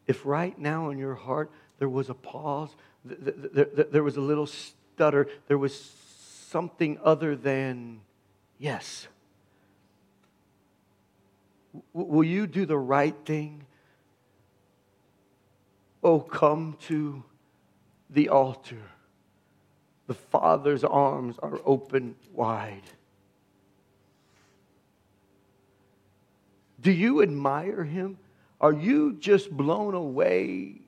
If right now in your heart there was a pause, there was a little stutter, there was something other than yes. Will you do the right thing? Oh, come to the altar. The Father's arms are open wide. Do you admire him? Are you just blown away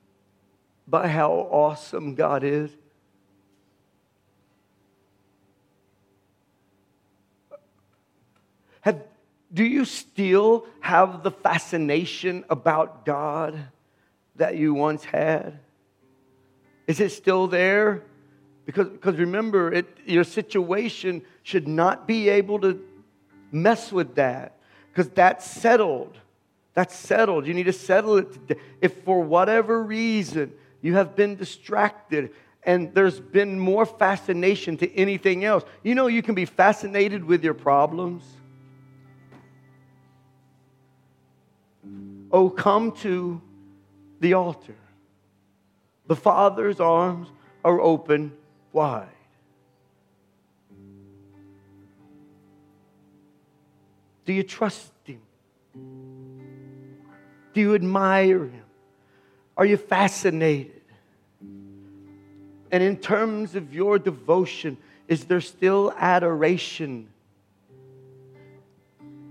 by how awesome God is? Have, do you still have the fascination about God that you once had? Is it still there? Because, because remember, it, your situation should not be able to mess with that because that's settled. That's settled. You need to settle it today. If for whatever reason you have been distracted and there's been more fascination to anything else, you know you can be fascinated with your problems. Oh, come to the altar. The Father's arms are open wide. Do you trust Him? Do you admire Him? Are you fascinated? And in terms of your devotion, is there still adoration?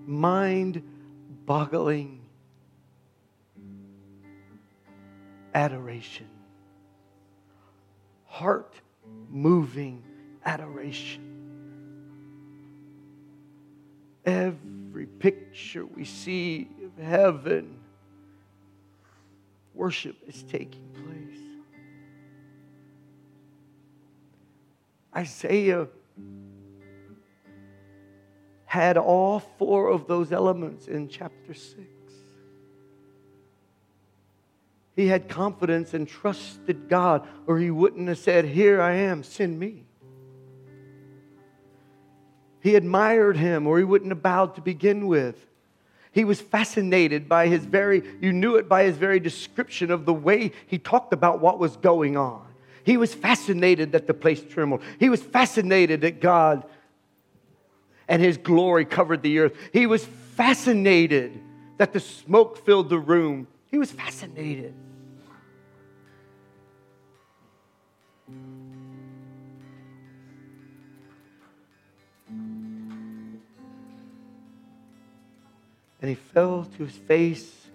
Mind boggling adoration, heart moving adoration. Every picture we see of heaven, worship is taking place. Isaiah had all four of those elements in chapter 6. He had confidence and trusted God, or he wouldn't have said, Here I am, send me. He admired him, or he wouldn't have bowed to begin with. He was fascinated by his very, you knew it by his very description of the way he talked about what was going on. He was fascinated that the place trembled. He was fascinated that God and his glory covered the earth. He was fascinated that the smoke filled the room. He was fascinated. And he fell to his face,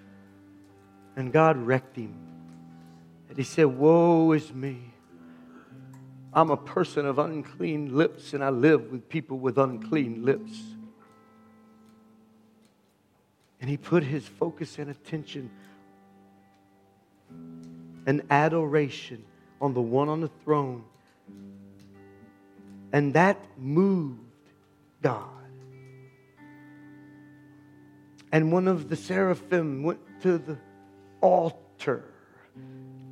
and God wrecked him. And he said, Woe is me. I'm a person of unclean lips, and I live with people with unclean lips. And he put his focus and attention and adoration on the one on the throne. And that moved God. And one of the seraphim went to the altar,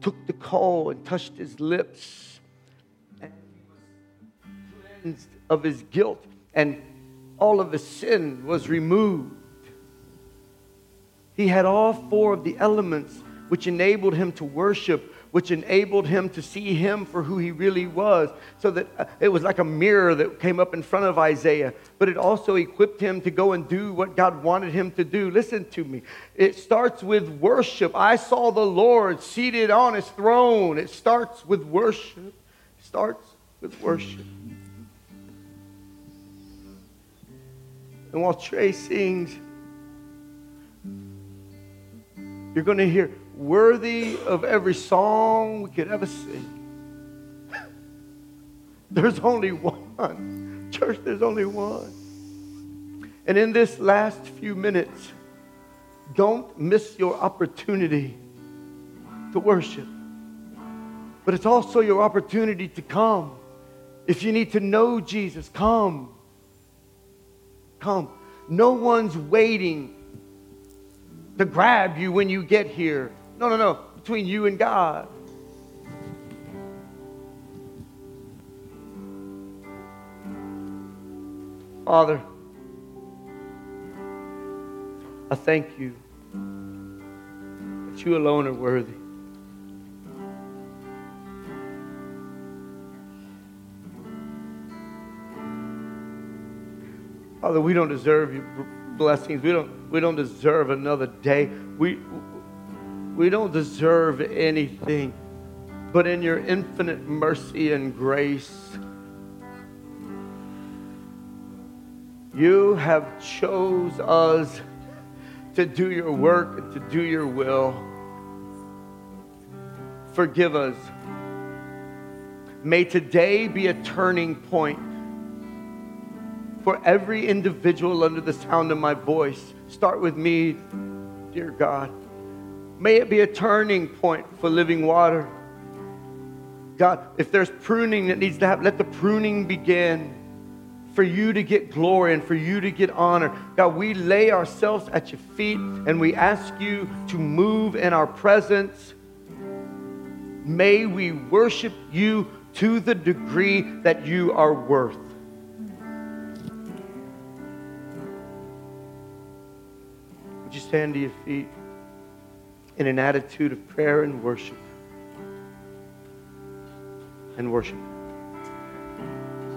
took the coal and touched his lips, and he was cleansed of his guilt, and all of his sin was removed. He had all four of the elements which enabled him to worship which enabled him to see him for who he really was. So that uh, it was like a mirror that came up in front of Isaiah, but it also equipped him to go and do what God wanted him to do. Listen to me. It starts with worship. I saw the Lord seated on his throne. It starts with worship. It starts with worship. And while Trey sings, you're going to hear, worthy of every song we could ever sing. There's only one. Church, there's only one. And in this last few minutes, don't miss your opportunity to worship. But it's also your opportunity to come. If you need to know Jesus, come. Come. No one's waiting to grab you when you get here. No, no, no. Between you and God. Father, I thank you that you alone are worthy. Father, we don't deserve your blessings. We don't, we don't deserve another day. We, we don't deserve anything, but in your infinite mercy and grace, you have chose us to do your work and to do your will. Forgive us. May today be a turning point for every individual under the sound of my voice. Start with me, dear God. May it be a turning point for living water. God, if there's pruning that needs to happen, let the pruning begin for you to get glory and for you to get honor. God, we lay ourselves at your feet and we ask you to move in our presence. May we worship you to the degree that you are worth. Would you stand to your feet? In an attitude of prayer and worship. And worship.